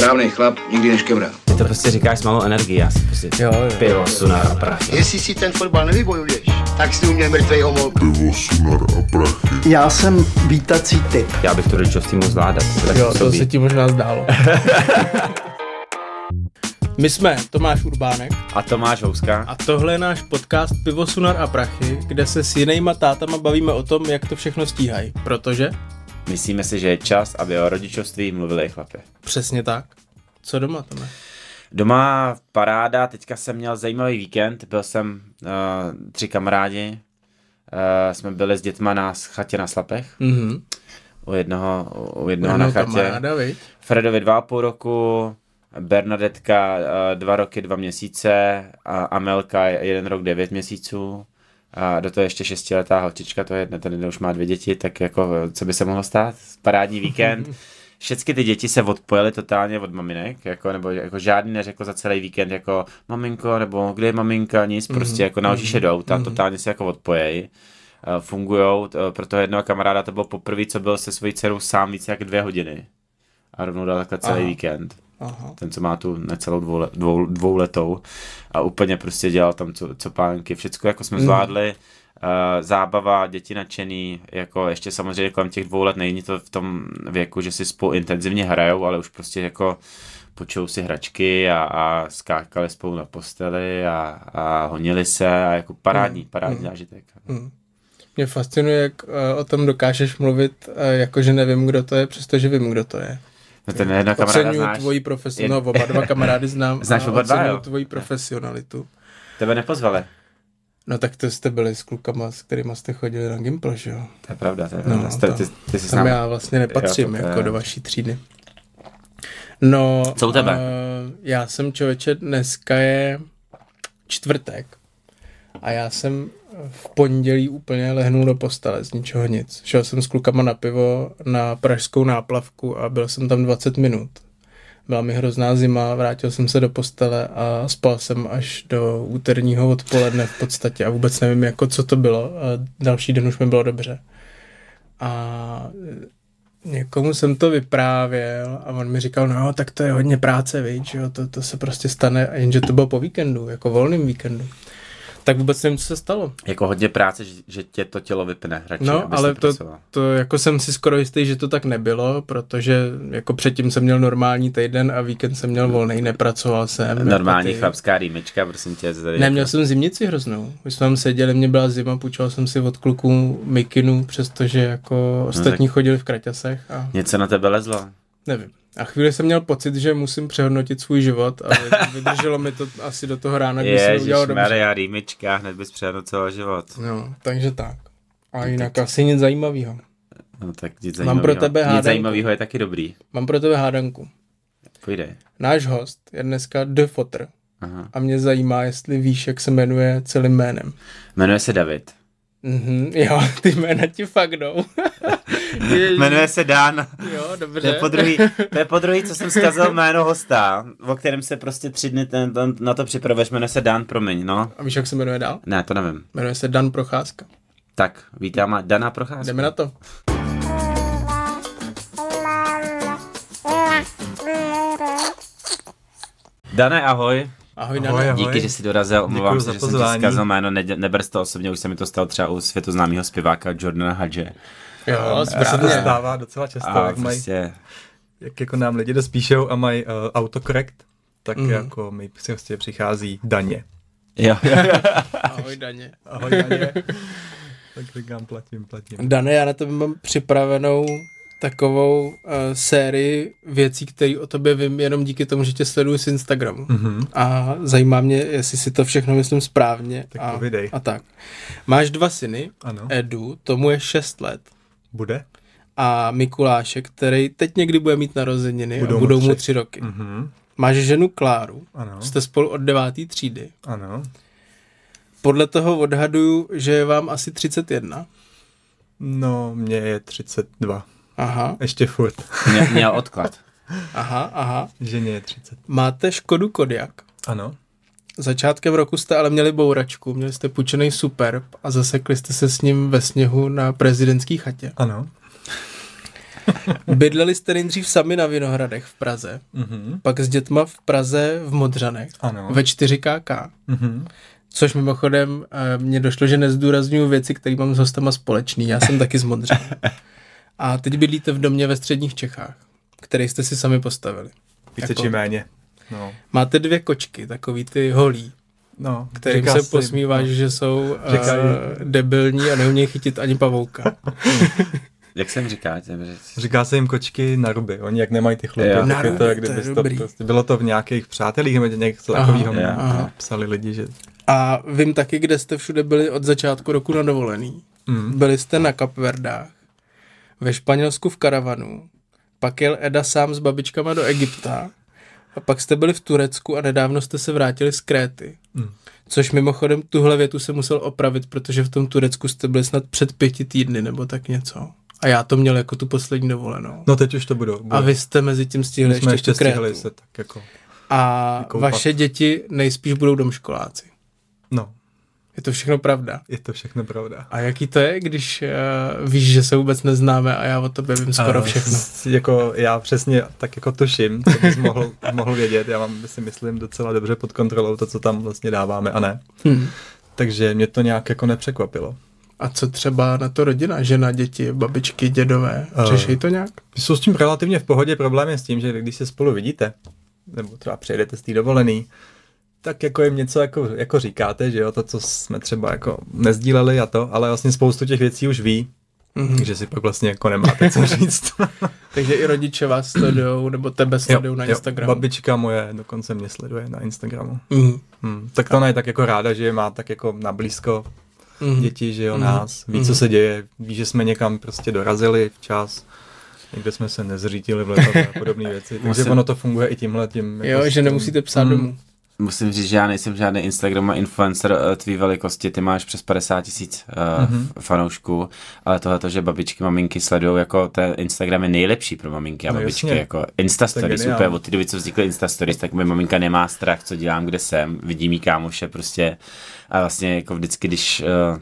Správný chlap nikdy neškemrá. Ty to prostě říkáš s malou energií, já si prostě Jo, jo. pivo, sunar a prachy. Jestli si ten fotbal nevybojuješ, tak si u mě mrtvej homolku. pivo, sunar a prachy. Já jsem vítací typ. Já bych to rodičovství mohl zvládat. Tak Jo, to se ti možná zdálo. My jsme Tomáš Urbánek A Tomáš Houska. a tohle je náš podcast Pivo, Sunar a Prachy, kde se s jinýma tátama bavíme o tom, jak to všechno stíhají. Protože? Myslíme si, že je čas, aby o rodičovství mluvili i chlapi. Přesně tak. Co doma, Tome? Doma paráda, teďka jsem měl zajímavý víkend, byl jsem uh, tři kamarádi, uh, jsme byli s dětma na chatě na Slapech, Mhm. u jednoho, u jednoho na chatě. kamaráda, viď? Fredovi dva a půl roku, Bernadetka uh, dva roky, dva měsíce a Amelka jeden rok, devět měsíců. A do toho ještě šestiletá holčička, to je jedna, ten už má dvě děti, tak jako co by se mohlo stát? Parádní víkend. Všechny ty děti se odpojily totálně od maminek, jako, nebo jako žádný neřekl za celý víkend, jako maminko, nebo kde je maminka, nic, prostě jako naučíš je do auta, totálně se jako odpojej. Uh, fungujou, t- pro toho jednoho kamaráda to bylo poprvé, co byl se svojí dcerou sám více jak dvě hodiny. A rovnou dal takhle celý Aha. víkend Aha. ten, co má tu necelou dvou, dvou, dvouletou a úplně prostě dělal tam co, co pánky, všecko jako jsme zvládli, uh, zábava, děti nadšený, jako ještě samozřejmě kolem těch dvou let není to v tom věku, že si spolu intenzivně hrajou, ale už prostě jako počou si hračky a, a skákali spolu na posteli a, a honili se a jako parádní, parádní zážitek. Mě fascinuje, jak eh, o tom dokážeš mluvit, eh, jakože nevím, kdo to je, přestože vím, kdo to je. No ten jedna kamaráda znáš, tvoji profesionalitu, no oba dva kamarády znám Znáš oba dva, jo? tvoji profesionalitu. tebe nepozvali. No tak to jste byli s klukama, s kterými jste chodili na Gimple, že jo? To je pravda, to je No, pravda. tam- ty, ty, ty jsi Tam já vlastně nepatřím Jo, to- to jako je- do vaší třídy. No, Co u tebe? Uh, já jsem člověče, dneska je čtvrtek a já jsem v pondělí úplně lehnul do postele z ničeho nic. Šel jsem s klukama na pivo na pražskou náplavku a byl jsem tam 20 minut. Byla mi hrozná zima, vrátil jsem se do postele a spal jsem až do úterního odpoledne v podstatě a vůbec nevím, jako co to bylo. A další den už mi bylo dobře. A někomu jsem to vyprávěl a on mi říkal, no tak to je hodně práce, víš, jo, to, to se prostě stane, jenže to bylo po víkendu, jako volným víkendu. Tak vůbec nevím, co se stalo. Jako hodně práce, že, tě to tělo vypne radši, No, ale to, to jako jsem si skoro jistý, že to tak nebylo, protože jako předtím jsem měl normální týden a víkend jsem měl volný, nepracoval jsem. Normální jako chlapská rýmička, prosím tě. Tady Neměl jako, jsem zimnici hroznou. My jsme tam seděli, mě byla zima, půjčoval jsem si od kluků mikinu, přestože jako ostatní tak- chodili v kraťasech a Něco na tebe lezlo. nevím. A chvíli jsem měl pocit, že musím přehodnotit svůj život a vy- vydrželo mi to asi do toho rána, kdy jsem udělal dobře. Maria, rýmička, hned bys přehodnocoval život. No, takže tak. A jinak asi nic zajímavého. No tak nic Mám zajímavého. pro tebe Nic hádanku. zajímavého je taky dobrý. Mám pro tebe hádanku. Půjdej. Náš host je dneska The Fotr Aha. a mě zajímá, jestli víš, jak se jmenuje celým jménem. Jmenuje se David. Mhm, jo, ty jména ti fakt jdou. Jmenuje se Dan. Jo, To je dobře. po druhý, to je po druhý, co jsem zkazil jméno hosta, o kterém se prostě tři dny ten, ten, na to připravuješ, jmenuje se Dan, promiň, no. A víš, jak se jmenuje dál? Ne, to nevím. Jmenuje se Dan Procházka. Tak, vítám a Dana Procházka. Jdeme na to. Dane, ahoj. Ahoj, Ahoj, ahoj. Díky, že jsi dorazil. Omlouvám se, za že jsem ti pozvání. zkazil jméno. Ne, neber to osobně, už se mi to stalo třeba u světoznámého zpěváka Jordana Hadže. Jo, Mně se to stává docela často, A jak, mají, prostě, jak jako nám lidi dospíšou a mají uh, autokorekt, tak mm. jako mi prostě přichází daně. jo. Ahoj, Daně. Ahoj daně. tak říkám, platím, platím. Dane, já na tebe mám připravenou takovou uh, sérii věcí, které o tobě vím jenom díky tomu, že tě sleduju z Instagramu. Mhm. A zajímá mě, jestli si to všechno myslím správně. Tak a, povídej. a tak. Máš dva syny, Ano, Edu, tomu je 6 let, bude? a Mikuláše, který teď někdy bude mít narozeniny budou a mu budou mu tři. roky. Mhm. Máš ženu Kláru, Ano, jste spolu od devátý třídy. ano. Podle toho odhaduju, že je vám asi 31. No, mně je 32. Aha, Ještě furt. Mě, měl odklad. aha, aha. Ženě je 30. Máte Škodu Kodiak. Ano. Začátkem roku jste ale měli bouračku, měli jste půjčený Superb a zasekli jste se s ním ve sněhu na prezidentský chatě. Ano. Bydleli jste nejdřív sami na Vinohradech v Praze, Mhm. pak s dětma v Praze v Modřanech Ano. ve 4KK. Mhm. Což mimochodem eh, mně došlo, že nezdůraznuju věci, které mám s hostama společný. Já jsem taky z Modřan. A teď bydlíte v domě ve středních Čechách, který jste si sami postavili. Více Jako- či méně. No. Máte dvě kočky, takový ty holí, No, kterým říká se posmíváš, no. že jsou uh, debilní a neumějí chytit ani pavouka. Jak jsem říkal, jsem říct. Říká se jim kočky na ruby, oni jak nemají ty chlupy, tak je to, jak to je kdyby to dobrý. prostě, bylo to v nějakých přátelích nebo něco takového, psali lidi, že A vím taky, kde jste všude byli od začátku roku na dovolený. mm, Byli jste na Kapverdách, ve Španělsku v karavanu, pak jel Eda sám s babičkama do Egypta a pak jste byli v Turecku a nedávno jste se vrátili z Kréty. Mm. Což mimochodem tuhle větu jsem musel opravit, protože v tom Turecku jste byli snad před pěti týdny nebo tak něco. A já to měl jako tu poslední dovolenou. no teď už to budou. A vy jste mezi tím stihli ještě, ještě stihli se tak jako, A vykoupat. vaše děti nejspíš budou domškoláci. no, Je to všechno pravda. je to všechno pravda. A jaký to je, když uh, víš, že se vůbec neznáme a já o tobě vím skoro A všechno? Jako já přesně tak jako tuším, co bys mohl, mohl vědět. Já mám, si myslím, docela dobře pod kontrolou to, co tam vlastně dáváme a ne. Hmm. Takže mě to nějak jako nepřekvapilo. A co třeba na to rodina, žena, děti, babičky, dědové? Eh. Řeší to nějak? Jsou s tím relativně v pohodě, problém je s tím, že když se spolu vidíte, nebo třeba přejdete z té dovolený, tak jako jim něco jako, jako říkáte, že jo, to, co jsme třeba jako nezdíleli a to, ale vlastně spoustu těch věcí už ví, Mhm. takže si pak vlastně jako nemáte co říct. Takže i rodiče vás sledujou, nebo tebe sledují na Instagramu. babička moje dokonce mě sleduje na Instagramu. Mhm. Hmm, tak to ona je tak jako ráda, že má tak jako na blízko Mhm. děti, že jo, Mhm. nás, ví, co Mhm. se děje, ví, že jsme někam prostě dorazili včas, někde jsme se nezřítili v letadle a podobné věci, takže Musím- ono to funguje i tímhle tím. Jo, s že nemusíte psát Hmm, domů. Musím říct, že já nejsem žádný Instagram influencer eh, tvý velikosti, ty máš přes 50 tisíc uh, Mhm. fanoušků, ale tohle, že babičky, maminky sledují, jako ten Instagram je nejlepší pro maminky a No babičky, jasně. jako To Instastories, geniální. od té doby, co vznikly Instastories, tak moje maminka nemá strach, co dělám, kde jsem, vidí mý kámoše prostě a vlastně jako vždycky, když uh,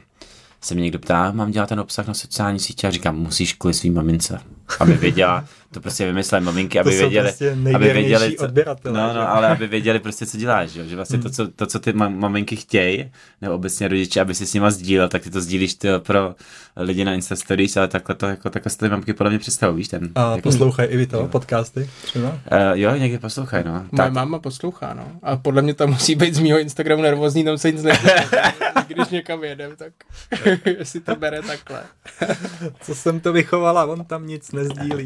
se mě někdo ptá, mám dělat ten obsah na sociální sítě a říkám, musíš kvůli svým mamince, aby věděla, to prostě vymysleli maminky, aby věděli, prostě aby věděli, co, odběratele, no, že? no, ale aby věděli prostě, co děláš, že, jo? že vlastně to, co, to, co ty mam- maminky chtějí, nebo obecně rodiče, aby si s nima sdílel, tak ty to sdílíš ty pro lidi na Insta Stories, ale takhle to, jako, takhle si ty mamky podle mě představují, víš, ten, A jako, poslouchají i vy to, podcasty třeba? uh, jo, někdy poslouchaj, no. Moje Tak, máma poslouchá, no. A podle mě tam musí být z mýho Instagramu nervózní, tam se nic neděje. Když někam jedem, tak jestli to bere takhle. Co jsem to vychovala, on tam nic nezdílí.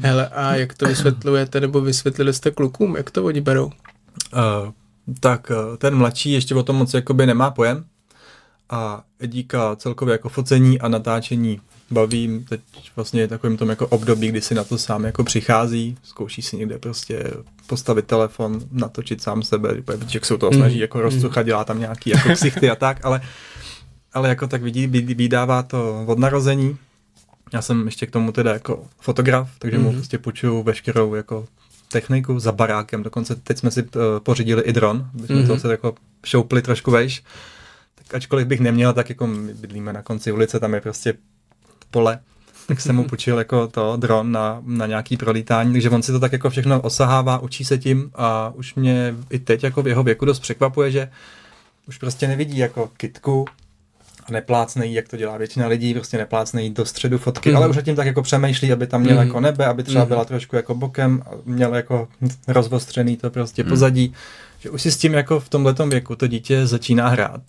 Hele, a jak to vysvětlujete, nebo vysvětlili jste klukům, jak to oni berou? Uh, tak uh, ten mladší ještě o tom moc jakoby nemá pojem a Edíka celkově jako focení a natáčení bavím teď vlastně je takovým tom jako období, kdy si na to sám jako přichází, zkouší si někde prostě postavit telefon, natočit sám sebe, jak se o toho snaží jako rozcuchat, dělá tam nějaký jako ksichty a tak, ale, ale jako tak vidí, vid- vydává to od narození. Já jsem ještě k tomu teda jako fotograf, takže mu Mhm. prostě půjčuju veškerou jako techniku za barákem, dokonce teď jsme si uh, pořídili i dron, jsme Mhm. to se jako šoupli trošku vejš. Tak ačkoliv bych neměl, tak jako my bydlíme na konci ulice, tam je prostě pole, tak jsem mu půjčil jako to dron na, na nějaký prolítání, takže on si to tak jako všechno osahává, učí se tím a už mě i teď jako v jeho věku dost překvapuje, že už prostě nevidí jako kitku a neplácne jí, jak to dělá většina lidí, prostě neplácne jí do středu fotky, Mhm. ale už tím tak jako přemýšlí, aby tam měl Mhm. jako nebe, aby třeba Mhm. byla trošku jako bokem, a měl jako rozvostřený to prostě Mhm. pozadí, že už si s tím jako v tomhletom věku to dítě začíná hrát.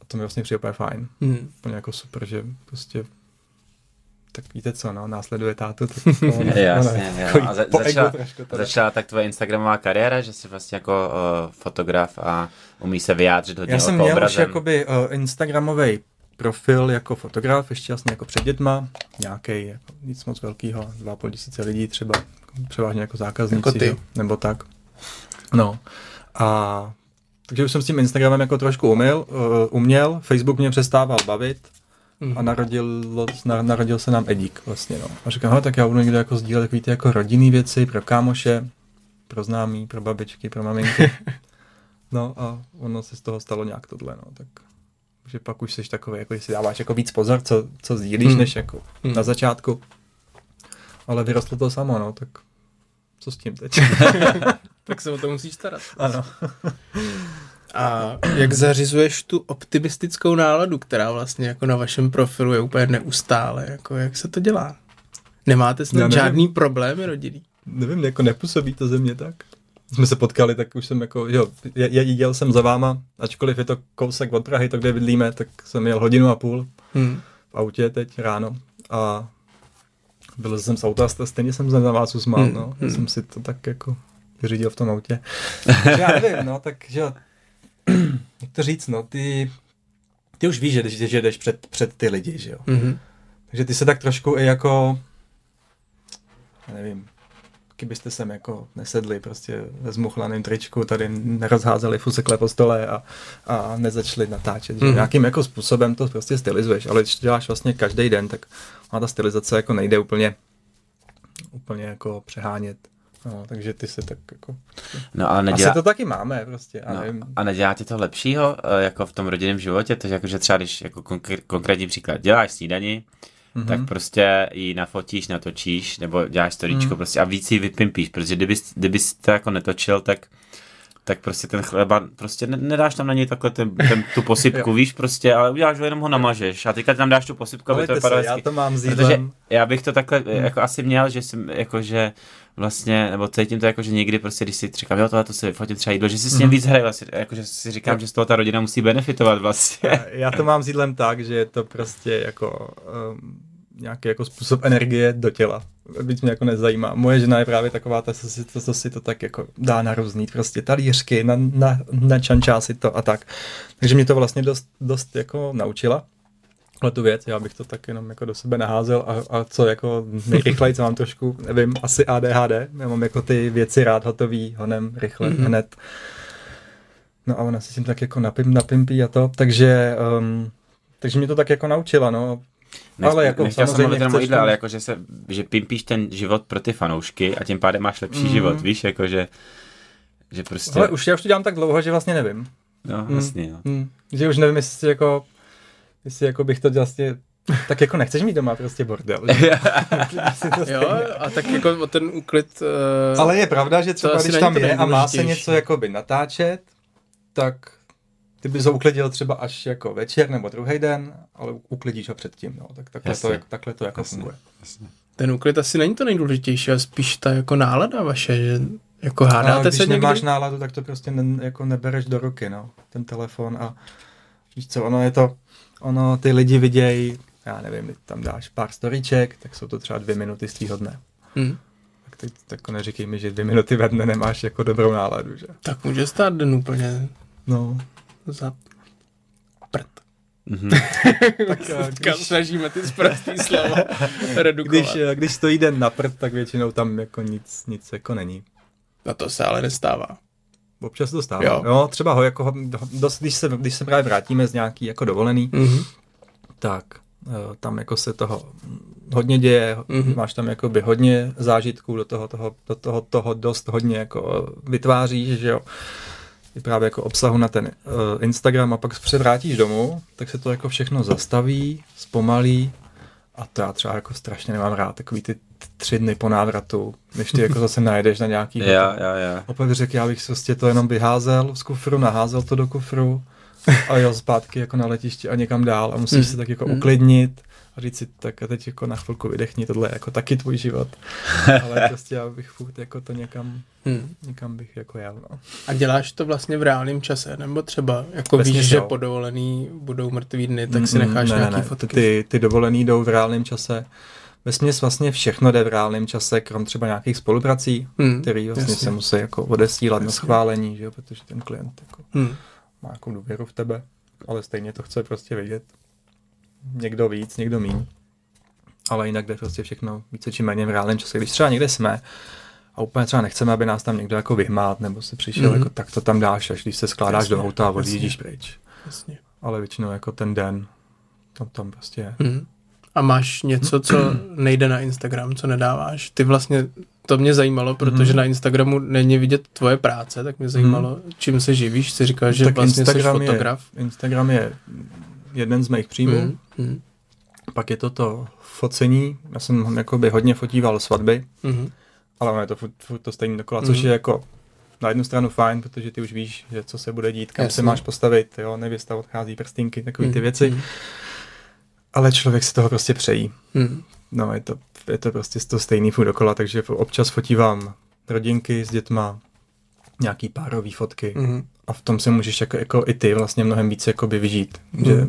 A to mi vlastně přijde úplně fajn Hmm. úplně jako super, že prostě tak víte co, no, následuje tátu, tak to, no, Jasně, no, jo. takový A za- začala- začala tak tvoje Instagramová kariéra, že jsi vlastně jako uh, fotograf a umí se vyjádřit hodně Já jsem jako měl už obrazem. jakoby uh, Instagramový profil jako fotograf, ještě vlastně jako před dětma, nějaký jako nic moc velkého, dva půl tisíce lidí třeba, převážně jako zákazníci, Jako ty. že? nebo tak. No a takže už jsem s tím Instagramem jako trošku uměl, uh, uměl, Facebook mě přestával bavit, Mhm. a narodil, na, narodil se nám Edík vlastně, no. A říkám, hele, tak já budu někde jako sdílet takový ty jako rodinný věci pro kámoše, pro známý, pro babičky, pro maminky. No a ono se z toho stalo nějak tohle, no, tak že pak už jsi takový, jako že si dáváš jako víc pozor, co, co sdílíš, Hmm. než jako Hmm. na začátku. ale vyrostlo to samo, no, tak co s tím teď? Tak se o to musíš starat. ano. A jak zařizuješ tu optimistickou náladu, která vlastně jako na vašem profilu je úplně neustále, jako jak se to dělá? Nemáte Já snad žádný problémy rodinný? Nevím, jako nepůsobí to ze mě tak. Jsme se potkali, tak už jsem jako, jo, je, jel jsem za váma, ačkoliv je to kousek od Prahy, to kde bydlíme, tak jsem jel hodinu a půl Hmm. v autě teď ráno a byl jsem z auta stejně jsem se na vás usmál, Hmm, no. hmm. Já jsem si to tak jako vyřídil v tom autě. Já nevím, no, tak že jo, jak to říct, no, ty, ty už víš, že, jdeš- že jdeš před, před ty lidi, že jo. Mhm. Takže ty se tak trošku i jako, já nevím, kdybyste sem jako nesedli prostě ve zmuchlaném tričku, tady nerozházeli fusekle po stole a, a nezačali natáčet. Že Mhm. nějakým jako způsobem to prostě stylizuješ, ale když to děláš vlastně každý den, tak má ta stylizace jako nejde úplně, úplně jako přehánět. No, takže ty se tak jako... No ale Asi nedělá, to taky máme prostě, a no, nevím. a nedělá ti to lepšího eh, jako v tom rodinném životě? To, jako, že třeba když jako konkr- konkrétní příklad, děláš snídani, Mhm. tak prostě ji nafotíš, natočíš, nebo děláš storíčko Mhm. prostě a víc ji vypimpíš, protože kdybys, kdybys to jako netočil, tak tak prostě ten chleba, prostě ne, nedáš tam na něj takhle ten, ten, tu posypku, víš, prostě, ale uděláš ho, jenom ho namažeš a teďka tam dáš tu posypku, aby to vypadalo já to mám s Protože já bych to takhle jako asi měl, že jsem jako, že vlastně, nebo cítím to jako, že někdy prostě, když si říkám, jo, tohle to si vyfotím třeba jídlo, že si s tím Mhm. víc hraje, vlastně, jako, že si říkám, že z toho ta rodina musí benefitovat vlastně. Já to mám s jídlem tak, že je to prostě jako um, nějaký jako způsob energie do těla. Víc mě jako nezajímá. Moje žena je právě taková, ta, co si to, co si to tak jako dá na různý prostě talířky, na, na, na čančá si to a tak. Takže mě to vlastně dost, dost jako naučila. Ale tu věc, já bych to tak jenom jako do sebe naházel a, a co jako nejrychleji, co mám trošku, nevím, asi ADHD. Já mám jako ty věci rád hotový, honem, rychle, Mhm. mm-hmm. hned. No a ona se tím tak jako napim, napimpí a to, takže, um, takže mě to tak jako naučila, no. Ale jako nechtěl jsem mluvit jenom ale jako, že, se, že pimpíš ten život pro ty fanoušky a tím pádem máš lepší Mhm. život, víš, jako, že, že prostě, Ale už já už to dělám tak dlouho, že vlastně nevím. no, Mm. jasně, no. Hmm. Že už nevím, jestli jako, jestli jako bych to vlastně, tak jako nechceš mít doma prostě bordel. Jo, a tak jako o ten úklid... Uh, Ale je pravda, že třeba když tam je a má se něco jakoby natáčet, tak ty bys ho uklidil třeba až jako večer nebo druhý den, ale uklidíš ho předtím, no. Tak takhle, Jasně. to, jak- takhle to jako Jasně. funguje. ten úklid asi není to nejdůležitější, ale spíš ta jako nálada vaše, že jako A hádáte když se někdy? nemáš náladu, tak to prostě ne, jako nebereš do ruky, no, ten telefon a víš co, ono je to, ono ty lidi vidějí, já nevím, když tam dáš pár storíček, tak jsou to třeba dvě minuty z tvýho dne. Hm. Tak teď tak jako neříkej mi, že dvě minuty ve dne nemáš jako dobrou náladu, že? Tak může stát den úplně No. za prd. Mhm. Tak když, snažíme ty zprostý slova redukovat. když, eh, když stojí den na prd, tak většinou tam jako nic, nic jako není. A to se ale nestává. Občas to stává. Jo. Jo. třeba ho jako, dost, když, se, když se právě vrátíme z nějaký jako dovolený, Mhm. tak eh, tam jako se toho hodně děje, Mhm. mm-hmm. máš tam jakoby hodně zážitků, do toho, toho, do toho, toho dost hodně jako eh, vytváříš, že jo. I právě jako obsahu na ten uh, Instagram a pak se vrátíš domů, tak se to jako všechno zastaví, zpomalí a to já třeba jako strašně nemám rád, takový ty tři dny po návratu, než ty jako zase najdeš na nějaký Jo, hotel. jo, jo. Opět řekl, já bych prostě to jenom vyházel z kufru, naházel to do kufru a jel zpátky jako na letiště a někam dál a musíš Mm. se tak jako Mm. uklidnit a říct si, tak a teď jako na chvilku vydechni, tohle je jako taky tvůj život. Ale prostě já bych furt jako to někam, Hm. někam bych jako jel, no. A děláš to vlastně v reálném čase, nebo třeba jako Vesměs víš, že jo. po dovolený budou mrtvý dny, tak si Mm, necháš ne, nějaký ne, fotky. Ty, ty dovolený jdou v reálném čase. Vesměs vlastně všechno jde v reálném čase, krom třeba nějakých spoluprací, Hm. který vlastně jasně. se musí jako odesílat na Jasně. schválení, že jo, protože ten klient jako Hm. má jako důvěru v tebe, ale stejně to chce prostě vidět. Někdo víc, někdo míň. Ale jinak jde prostě všechno více či méně v reálném čase. Když třeba někde jsme a úplně třeba nechceme, aby nás tam někdo jako vyhmát, nebo se přišel, mm-hmm. jako, tak to tam dáš, až když se skládáš Jasně, do auta a odjíždíš pryč. Jasně. Ale většinou jako ten den, to tam prostě je. Hm. A máš něco, co nejde na Instagram, co nedáváš? Ty vlastně, to mě zajímalo, protože Mhm. na Instagramu není vidět tvoje práce, tak mě zajímalo, čím se živíš. Jsi říkal, že Tak vlastně jsi Instagram je- fotograf. Instagram je jeden z mých příjmů. Hm. Hm. Pak je to to focení. Já jsem jakoby hodně fotíval svatby, Mhm. ale ono je to furt, furt to stejný dokola, což je jako na jednu stranu fajn, protože ty už víš, že co se bude dít, kam se Jasně. máš postavit, jo, nevěsta odchází prstínky, takové ty Mhm. věci. Ale člověk se toho prostě přejí. Mhm. No, je to, je to prostě to stejný furt dokola, takže občas fotívám rodinky s dětma, nějaký párový fotky Mhm. a v tom si můžeš jako, jako i ty vlastně mnohem víc jakoby vyžít. Mhm. Že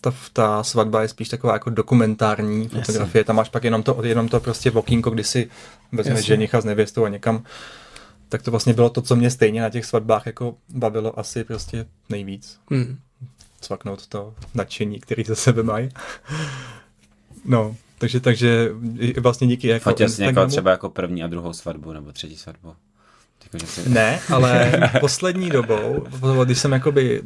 ta, ta svatba je spíš taková jako dokumentární fotografie, tam máš pak jenom to, jenom to prostě okýnko, kdy si vezmeš Jasně. ženicha s nevěstou a někam tak to vlastně bylo to, co mě stejně na těch svatbách jako bavilo asi prostě nejvíc. Mhm. Cvaknout to nadšení, který ze sebe mají. No, takže, takže vlastně díky jako Fotil jsi někoho třeba jako první a druhou svatbu, nebo třetí svatbu. Jako, že si... Ne, ale poslední dobou, když jsem jakoby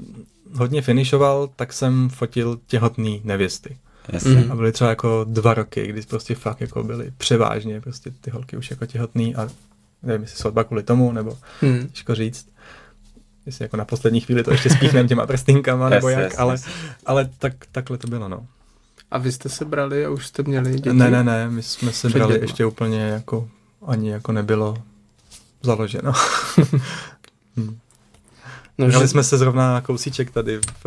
hodně finišoval, tak jsem fotil těhotný nevěsty. Jasně. Mhm. A byly třeba jako dva roky, kdy prostě fakt jako byly převážně prostě ty holky už jako těhotný a nevím, jestli svatba kvůli tomu, nebo Mhm. těžko říct. Jestli jako na poslední chvíli to ještě spíchnem těma prstýnkama, nebo jak, jasně, ale, jasně. ale tak, takhle to bylo, no. A vy jste se brali a už jste měli děti? Ne, ne, ne, my jsme se brali dětma. ještě úplně jako, ani jako nebylo založeno. No, Brali že... jsme se zrovna kousíček tady v,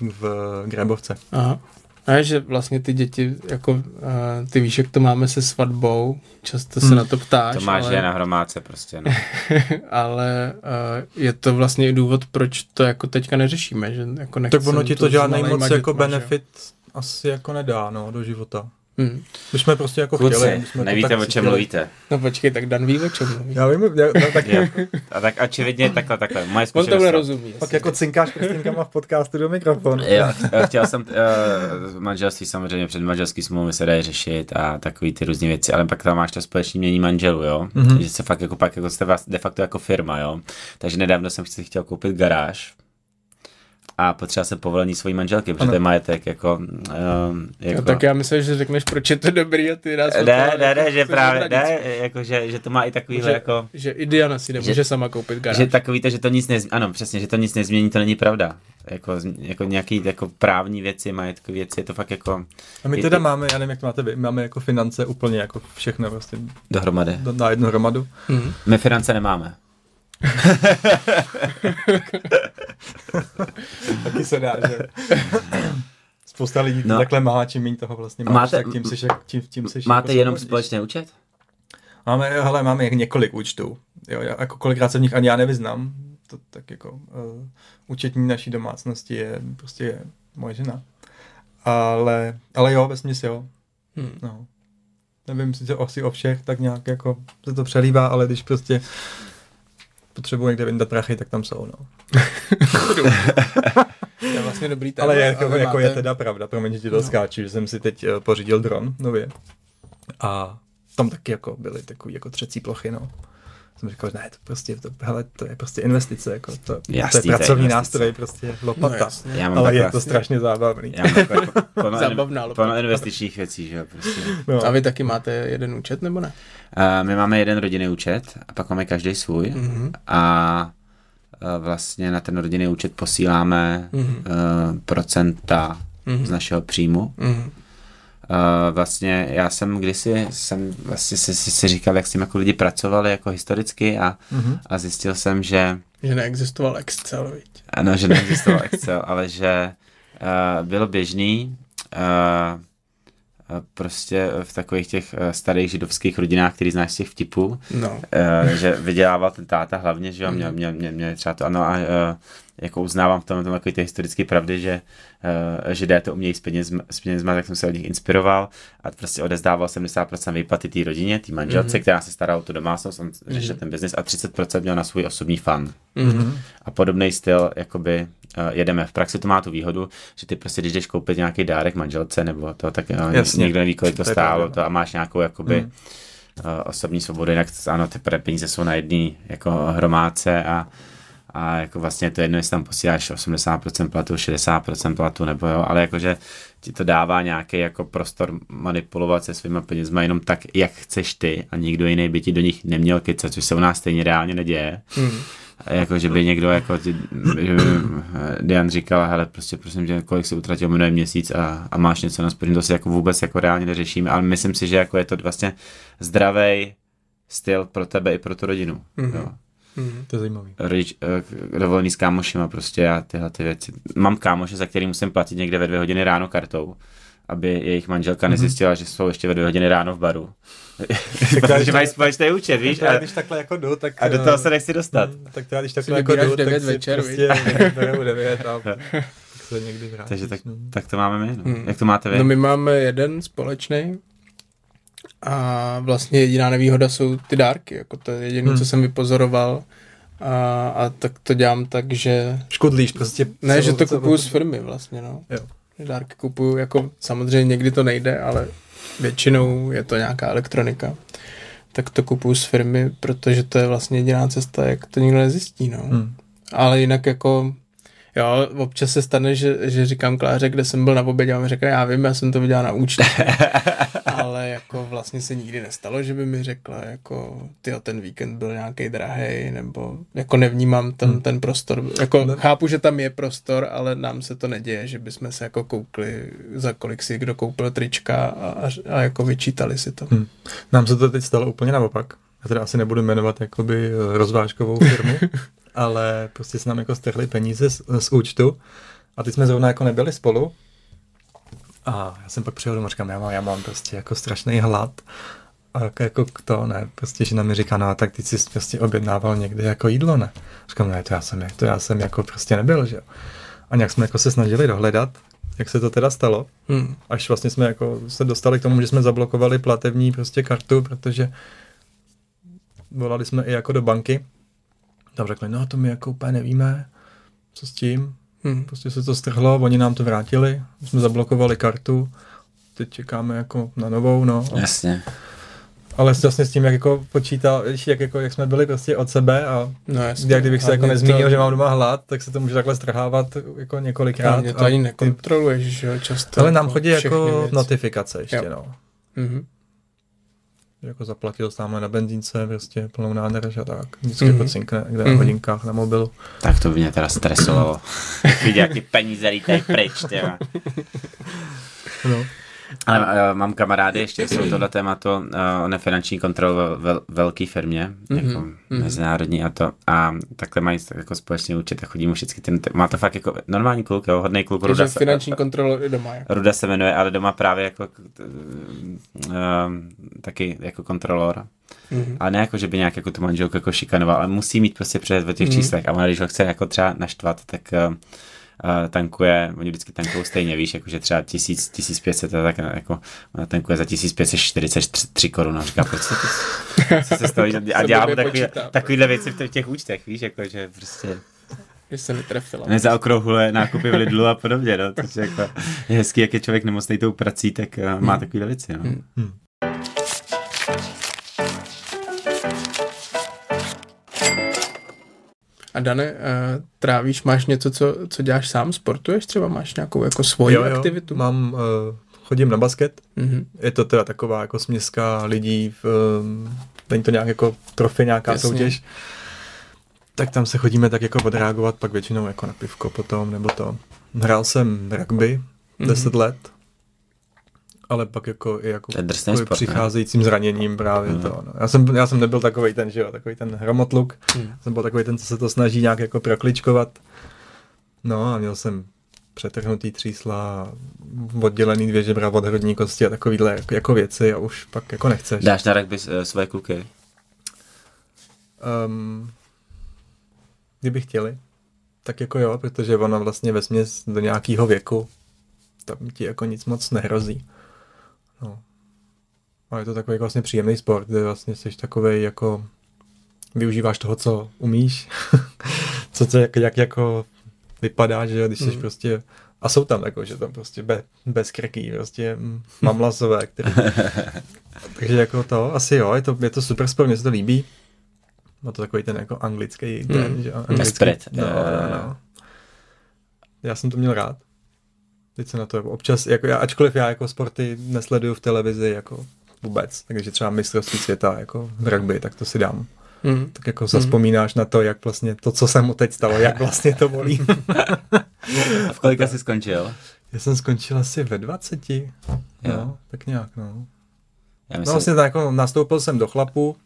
v Grébovce. Aha. A že vlastně ty děti, jako uh, ty víš, jak to máme se svatbou, často se Hmm. na to ptáš, To máš ale, je na hromádce prostě, no. ale uh, je to vlastně i důvod, proč to jako teďka neřešíme, že jako Tak ono ti to s žádný moc jako že benefit asi jako nedá, no, do života. Hmm. My jsme prostě jako chtěli. Kluci, my jsme to nevíte, tak o čem cítili. mluvíte. No počkej, tak Dan ví, o čem mluví. Já vím, já, no, tak. A tak očividně takhle, takhle. Moje On to nerozumí. pak jako cinkáš prstínkama v podcastu do mikrofonu. Jo, eh, chtěl jsem, uh, manželství samozřejmě, před manželský smlouvy se dají řešit a takový ty různé věci, ale pak tam máš to společný mění manželů, jo, Mhm. mm-hmm. že se fakt jako pak jako jste vás de facto jako firma, jo, takže nedávno jsem si chtěl koupit garáž a potřeboval jsem povolení svojí manželky, protože Ano. to je majetek, jako, um, jako No, tak já myslím, že řekneš, proč je to dobrý a ty nás ne, ne, ne, jako že právě, ne, jako, že, že to má i takovýhle, Že- jako, Že i Diana si nemůže Že- sama koupit garáž. že takový to, že to nic nezmění, ano, přesně, že to nic nezmění, to není pravda. Jako, jako nějaký jako právní věci, majetkové věci, je to fakt jako A my teda je- máme, já nevím, jak to máte vy, máme jako finance úplně jako všechno prostě dohromady. do- na jednu hromadu. Mhm. My finance nemáme. Taky se dá, že? Spousta lidí to No. takhle má, čím méně toho vlastně máš, Máte- tak tím seš, tím, tím seš Máte jako jenom společný účet? Máme, hele, máme jak několik účtů. Jo, já, jako kolikrát se v nich ani já nevyznám. To tak jako uh, účetní naší domácnosti je prostě je moje žena. Ale, ale jo, ve směs jo. Hmm. No. Nevím sice asi o všech, tak nějak jako se to přelívá, ale když prostě potřebuji někde vyndat prachy, tak tam jsou, no. To je vlastně dobrý téma. Ale je, jako, vy jako máte- je teda pravda, promiň, že ti to No. skáču, že jsem si teď uh, pořídil dron nově. A tam taky jako byly takový jako třecí plochy, no. Jsem říkal, že ne, to prostě, to, hele, to je prostě investice, jako to, to Jasný, je to je pracovní investice. nástroj, prostě No, lopata. jasně. Já mám ale takhle, je to strašně zábavný. já mám takhle jako plno, Zábavná lopata. plno investičních věcí, že jo, prostě. No. A vy taky máte jeden účet, nebo ne? Uh, my máme jeden rodinný účet a pak máme každý svůj Mhm. a uh, vlastně na ten rodinný účet posíláme Mhm. uh, procenta Mhm. z našeho příjmu. Mhm. Uh, vlastně já jsem kdysi jsem vlastně si, si, si říkal, jak s tím jako lidi pracovali jako historicky a, Mhm. a zjistil jsem, že Že neexistoval Excel, viď? Ano, že neexistoval Excel, ale že uh, bylo běžný uh, prostě v takových těch starých židovských rodinách, který znáš z těch vtipů, No. uh, že vydělával ten táta hlavně, že jo, měl, měl, měl, měl třeba to, ano, a uh, jako uznávám v tom, tom takový ty historické pravdy, že uh, židé to umějí s penězma, s penězma, tak jsem se od nich inspiroval a prostě odezdával 70% výplaty té rodině, té manželce, Mhm. která se starala o tu domácnost, on řešil ten biznis a 30% měl na svůj osobní fan Mhm. a podobný styl, jakoby uh, jedeme. V praxi to má tu výhodu, že ty prostě, když jdeš koupit nějaký dárek manželce nebo to, tak uh, Jasně. někdo neví, kolik to, stálo to a máš nějakou jakoby Hmm. uh, osobní svobodu, jinak ano, ty peníze jsou na jedný jako hromádce a a jako vlastně to jedno, jestli tam posíláš 80% platu, 60% platu, nebo jo, ale jakože ti to dává nějaký jako prostor manipulovat se svýma penězma jenom tak, jak chceš ty a nikdo jiný by ti do nich neměl kecat, což se u nás stejně reálně neděje. Mhm. jako, že by někdo, jako, ti- že by Dian říkal, hele, prostě prosím tě, kolik si utratil minulý měsíc a, a máš něco na spoření, to si jako vůbec jako reálně neřešíme, ale myslím si, že jako je to vlastně zdravý styl pro tebe i pro tu rodinu. Mhm. Jo. Mhm. To je zajímavý. Rodič, eh, dovolený s kámošima, prostě já tyhle ty věci. Mám kámoše, za který musím platit někde ve dvě hodiny ráno kartou, aby jejich manželka nezjistila, že jsou ještě ve dvě hodiny ráno v baru. Protože mají společný účet, víš? A, když takhle jako jdu, tak... a do toho se nechci dostat. Mm, Tak já když takhle jako jdu, tak devět si večer, prostě beru devět a tak se někdy vrátíš. Takže tak, no. tak to máme my. No. Hmm. Jak to máte vy? No my máme jeden společný a vlastně jediná nevýhoda jsou ty dárky, jako to je jediné, Hmm. co jsem vypozoroval a, a tak to dělám tak, že Škudlíš prostě. ne, že to kupuju z firmy vlastně, no. Jo. Dárky kupuju, jako samozřejmě někdy to nejde, ale většinou je to nějaká elektronika. Tak to kupuju z firmy, protože to je vlastně jediná cesta, jak to nikdo nezjistí, no. Hmm. Ale jinak jako, jo, občas se stane, že, že říkám Kláře, kde jsem byl na obědě a on mi řekl, já vím, já jsem to viděl na účtu. Ale jako vlastně se nikdy nestalo, že by mi řekla, jako, tyjo, ten víkend byl nějaký drahý, nebo jako nevnímám ten, Hmm. ten prostor. Jako Ne. chápu, že tam je prostor, ale nám se to neděje, že bychom se jako koukli, za kolik si kdo koupil trička a, a, a jako vyčítali si to. Hmm. Nám se to teď stalo úplně naopak. Já teda asi nebudu jmenovat jakoby rozvážkovou firmu, ale prostě se nám jako strhly peníze z, z účtu a teď jsme zrovna jako nebyli spolu a já jsem pak přijel domů a říkám, já mám, já mám prostě jako strašný hlad a jako, jako to ne, prostě žena mi říká, no a tak ty jsi prostě objednával někde jako jídlo, ne? Říkám, ne, to já jsem, to já jsem jako prostě nebyl, že jo. A nějak jsme jako se snažili dohledat, jak se to teda stalo Hmm. až vlastně jsme jako se dostali k tomu, že jsme zablokovali platební prostě kartu, protože volali jsme i jako do banky. Tam řekli, no to my jako úplně nevíme, co s tím. Hmm. Prostě se to strhlo, oni nám to vrátili, my jsme zablokovali kartu, teď čekáme jako na novou, no. Jasně. Ale vlastně s tím, jak jako počítal, víš, jak, jako, jak jsme byli prostě od sebe a No jasně. jak kdybych se jako nezmínil, to- že mám doma hlad, tak se to může takhle strhávat jako několikrát. Hlavně to a ani ty- nekontroluješ, že jo, často. Ale nám jako chodí jako věci. notifikace ještě, Jo. no. Mhm. Jako zaplatil tamhle na benzínce, prostě plnou nádrž a tak. Vždycky Mhm. mm-hmm. jako cinkne někde na Mhm. hodinkách na mobilu. Tak to by mě teda stresovalo. Vidět, jak ty peníze lítají pryč, těma. No. Ale uh, mám kamarády, ještě jsou tohle tématu uh, o nefinanční kontrol ve vel, velké firmě, mm-hmm. jako Mhm. mezinárodní a to. A takhle mají jako společný účet a chodí mu vždycky ten, má to fakt jako normální kluk, jo, hodný kluk, Takže Ruda, se, finanční kontrola i doma. Jako. Ruda se jmenuje, ale doma právě jako uh, taky jako kontrolor. Mhm. Ale ne jako, že by nějak jako tu manželku jako šikanoval, ale musí mít prostě přehled o těch Mhm. číslech. A ona, když ho chce jako třeba naštvat, tak uh, tankuje, oni vždycky tankují stejně, víš, jakože třeba 1000, 1500, a tak jako tankuje za 1543 korun. A říká, proč se to, co se stojí? A Se dělá mu blbě takový, takovýhle věci v těch- účtech, víš, jako, že prostě Že se netrefila. nezaokrouhluje nákupy v Lidlu a podobně, no, takže jako je hezký, jak je člověk nemocnej tou prací, tak uh, má takovýhle věci, no. Hmm. A Dane, uh, trávíš, máš něco, co, co děláš sám? Sportuješ třeba? Máš nějakou jako svoji Jo, jo, aktivitu? mám, uh, chodím na basket, Mhm. je to teda taková jako směska lidí, v, um, není to nějak jako profi, nějaká Jasně. soutěž. Tak tam se chodíme tak jako odreagovat, pak většinou jako na pivko potom, nebo to. Hrál jsem rugby Mhm. 10 let, ale pak jako i jako sport, ne? přicházejícím zraněním právě Mhm. to. No. Já, jsem, já jsem nebyl takový ten, že jo, takový ten hromotluk, Mhm. jsem byl takový ten, co se to snaží nějak jako prokličkovat. No a měl jsem přetrhnutý třísla, oddělený dvě žebra od hrudní kosti a takovýhle jako, jako věci a už pak jako nechceš. Dáš na rugby uh, své kluky? Um, kdyby chtěli, tak jako jo, protože ona vlastně ve směs do nějakého věku tam ti jako nic moc nehrozí. No. A je to takový jako vlastně příjemný sport, kde vlastně jsi takový jako využíváš toho, co umíš, co to jak, jak jako vypadá, že když jsi Mhm. prostě a jsou tam jako, že tam prostě be, bez krký, prostě mm, mamlasové, který... Takže jako to, asi jo, je to, je to super sport, mně se to líbí. Má to takový ten jako anglický, ten, Mm. že jo, anglický, Esprit. No, no, no. Já jsem to měl rád. Teď se na to občas, jako já, ačkoliv já jako sporty nesleduju v televizi jako vůbec, takže třeba mistrovství světa jako v rugby, tak to si dám. Hmm. tak jako zaspomínáš na to, jak vlastně to, co se mu teď stalo, jak vlastně to bolí. A v kolika jsi skončil? Já jsem skončil asi ve 20. Jo. No, tak nějak, no. Já No myslím, vlastně tak jako nastoupil jsem do chlapu,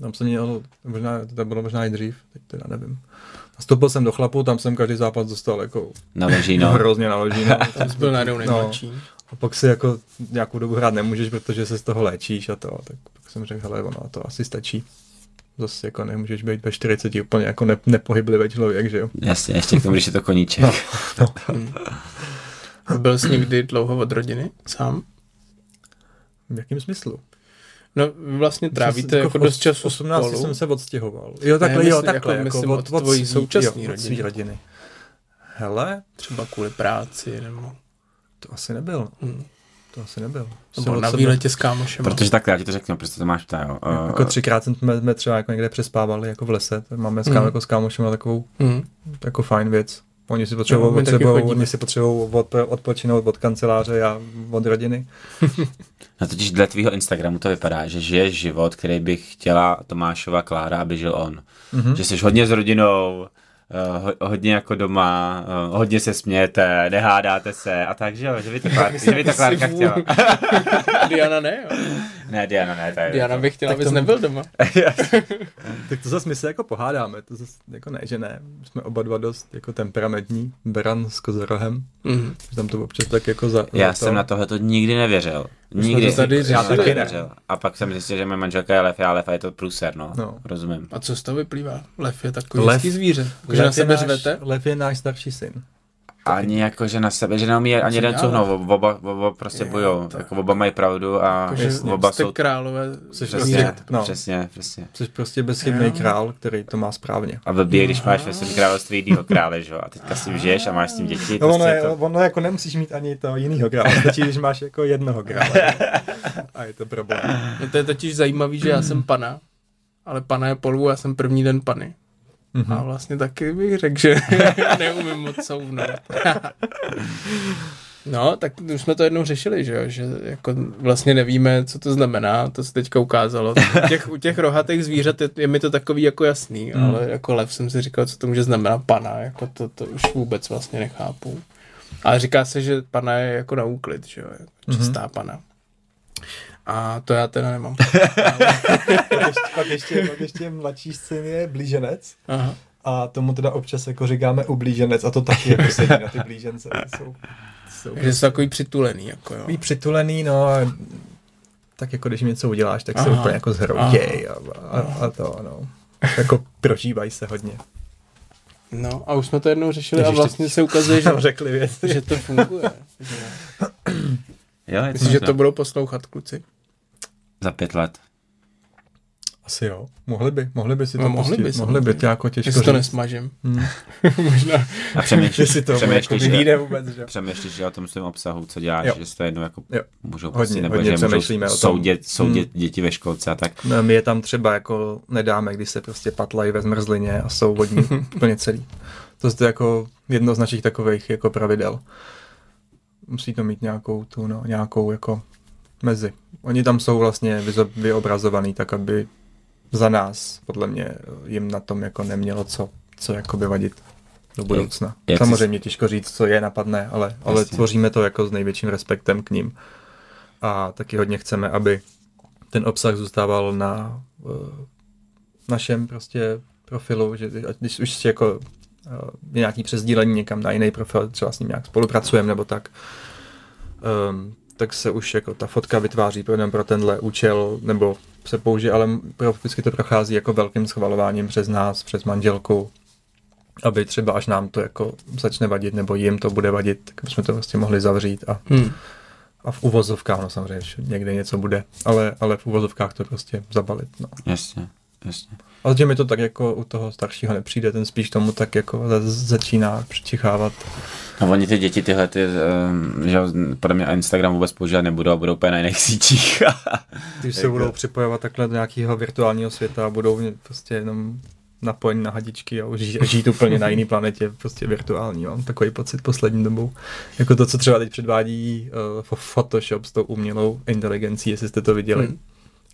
tam jsem měl, možná, to bylo možná i dřív, teď teda nevím. Nastoupil jsem do chlapu, tam jsem každý zápas dostal jako na leží, no. no. hrozně naloží. No. Ty jsi byl najednou nejmladší. A pak si jako nějakou dobu hrát nemůžeš, protože se z toho léčíš a to. Tak pak jsem řekl, hele, ono to asi stačí. Zase jako nemůžeš být ve 40 úplně jako ne, nepohyblivý člověk, že jo? Jasně, ještě k tomu, když je to koníček. No. Byl jsi někdy dlouho od rodiny sám? V jakém smyslu? No, vy vlastně trávíte jako v dost času 18 spolu. jsem se odstěhoval. Jo, takhle, myslím, jo, jako takhle. Jako, myslím od, od od, tvojí svý rodiny. rodiny. Hele, Třeba kvůli práci, nebo, to asi nebyl. Hmm. To asi nebyl. Jsem od na výletě s kámošem. Protože takhle, já ti to řeknu, prostě to máš ptá, jo. Jako třikrát jsme, jsme třeba jako někde přespávali jako v lese. Tak máme s, kámo, jako s kámošem takovou Hmm. jako fajn věc. Oni si potřebují, taky potřebují, oni si potřebují od, odpočinout od kanceláře, já od rodiny. No totiž dle tvýho Instagramu to vypadá, že žiješ život, který by chtěla Tomášova Klára, aby žil on. Mhm. Že jsi hodně s rodinou, uh, ho, hodně jako doma, uh, hodně se smějete, nehádáte se a tak, že jo, že by to, Klár, že by to Klárka chtěla. Diana ne, jo. ne, Diana, ne, to je Diana by chtěla, abys to- nebyl doma. Tak to zase my se jako pohádáme, to zase jako ne, že ne. Jsme oba dva dost jako temperamentní, Beran s kozorohem, Mhm. že tam to občas tak jako za, Já za to. jsem na tohle to nikdy nevěřil. Nikdy. to tady já taky Ne. nevěřil. A pak jsem zjistil, že moje manželka je lev, a lev a je to průser, no. No. Rozumím. A co z toho vyplývá? Lev je takový Lev- hezký zvíře. Že na je sebe náš, řvete? Lev je náš starší syn. Ani jako, že na sebe, že neumí ani jeden cuhnout, oba, oba prostě Jo, bojou, tak. jako oba mají pravdu a jasně. oba jste jsou králové Jsi přesně, zvířat. no. přesně, přesně. Jsi prostě bezchybný Jo. král, který to má správně. A blbě, když máš ve svém království jinýho krále, že jo, a teďka s tím žiješ a máš s tím děti, No ono, prostě je, to... ono jako nemusíš mít ani toho jinýho krále, stačí, když máš jako jednoho krále. A je to problém. No to je totiž zajímavý, že já jsem pana, ale pana je polů a já jsem první den pany. Mhm. A vlastně taky bych řekl, že neumím moc souvnout. No, tak už jsme to jednou řešili, že jo, že jako vlastně nevíme, co to znamená, to se teďka ukázalo. U těch, u těch rohatých zvířat je, je mi to takový jako jasný, Mm. ale jako lev jsem si říkal, co to může znamenat pana, jako to, to už vůbec vlastně nechápu. Ale říká se, že pana je jako na úklid, že jo, jako čistá pana. A to já teda nemám. Pak ještě, pak, ještě, pak ještě mladší syn je blíženec Aha. a tomu teda občas jako říkáme ublíženec a to taky jako sedí na ty blížence. Jsou, jsou Takže jsou takový přitulený, jako jo. takový přitulený, no a tak jako když něco uděláš, tak se úplně jako zhrouděj a, a, a, to, no. Jako prožívají se hodně. No a už jsme to jednou řešili Ježiš, a vlastně se ukazuje, že, řekli věc. že to funguje. Že... Jo, je Myslím, že to budou poslouchat kluci. Za pět let. Asi jo. Mohli by, mohli by si to No, mohli pustit. by, mohli by, to jako těžko Jestli to nesmažím. Hmm. Možná. A přemýšlíš, to jako přemýšlíš, vyvíjde vůbec, že? přemýšlíš že o tom svém obsahu, co děláš, Jo. že si to jednou jako Jo. můžou Hodně, pustit, nebo hodně že můžou přemýšlíme o tom. soudit, soudit Hmm. děti ve školce a tak. No, my je tam třeba jako nedáme, když se prostě patlají ve zmrzlině a jsou vodní úplně celý. To je jako jedno z našich takových jako pravidel. Musí to mít nějakou tu, no, nějakou jako mezi. Oni tam jsou vlastně vyobrazovaný tak, aby za nás, podle mě, jim na tom jako nemělo co, co jako by vadit do budoucna. jak jsi- Samozřejmě těžko říct, co je napadne, ale, ale Jasně. tvoříme to jako s největším respektem k ním. A taky hodně chceme, aby ten obsah zůstával na uh, našem prostě profilu, že když už si jako uh, nějaký přesdílení někam na jiný profil, třeba s ním nějak spolupracujeme nebo tak, um, tak se už jako ta fotka vytváří pro, pro tenhle účel, nebo se použije, ale pro, vždycky to prochází jako velkým schvalováním přes nás, přes manželku, aby třeba až nám to jako začne vadit, nebo jim to bude vadit, tak bychom to prostě mohli zavřít a, Hmm. a v uvozovkách, no samozřejmě, že někde něco bude, ale, ale v uvozovkách to prostě zabalit, no. Jasně, jasně. Ale že mi to tak jako u toho staršího nepřijde, ten spíš tomu tak jako za- začíná přičichávat. No oni ty děti tyhle, ty, um, že jo, podle mě Instagram vůbec používat nebudou a budou úplně na jiných sítích. Když se Jako- budou připojovat takhle do nějakého virtuálního světa a budou mě prostě jenom napojení na hadičky a už žít, žít úplně na jiný planetě, prostě virtuální, mám takový pocit poslední dobou. Jako to, co třeba teď předvádí uh, Photoshop s tou umělou inteligencí, jestli jste to viděli. Hmm.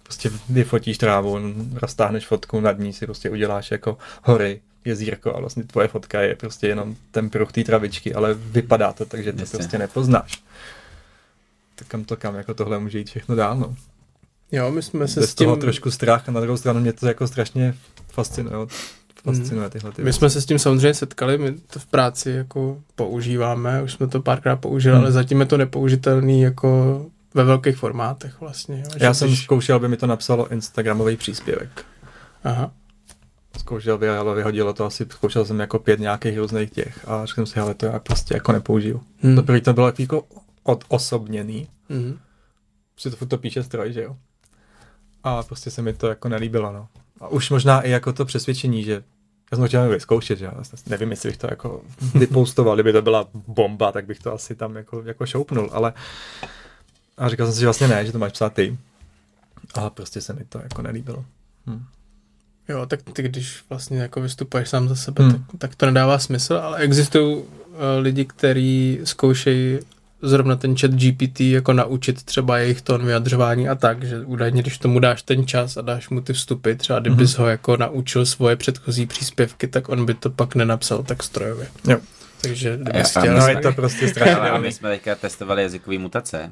Prostě vyfotíš trávu, roztáhneš fotku, nad ní si prostě uděláš jako hory, jezírko a vlastně tvoje fotka je prostě jenom ten pruh té travičky, ale vypadá to tak, že to Jasně. prostě nepoznáš. Tak kam to kam, jako tohle může jít všechno dál, no. Jo, my jsme se Bez s tím... toho trošku strach a na druhou stranu mě to jako strašně fascinuje. Fascinuje tyhle ty My věci. jsme se s tím samozřejmě setkali, my to v práci jako používáme, už jsme to párkrát použili, Hmm. ale zatím je to nepoužitelný jako ve velkých formátech vlastně. Jo, že Já jsem když- zkoušel, aby mi to napsalo Instagramový příspěvek. Aha. Zkoušel, vy- ale vyhodilo to asi, zkoušel jsem jako pět nějakých různých těch a řekl jsem si, ale to já prostě jako nepoužiju. Hmm. Hmm. Teprve to bylo jako odosobněný, Mhm. si to to píše stroj, že jo. A prostě se mi to jako nelíbilo, no. A už možná i jako to přesvědčení, že já jsem to chtěl vyzkoušet, že já nevím, jestli bych to jako vypoustoval, kdyby to byla bomba, tak bych to asi tam jako, jako šoupnul, ale a říkal jsem si, že vlastně ne, že to máš psát ty. A prostě se mi to jako nelíbilo. Hm. Jo, tak ty když vlastně jako vystupuješ sám za sebe, Hmm. tak, tak to nedává smysl, ale existují uh, lidi, kteří zkoušejí zrovna ten chat GPT jako naučit třeba jejich tón vyjadřování a tak, že údajně, když tomu dáš ten čas a dáš mu ty vstupy, třeba kdybys ho jako naučil svoje předchozí příspěvky, tak on by to pak nenapsal tak strojově. Jo. Takže kdybys chtěl... No je to prostě a my jsme teďka testovali jazykové mutace.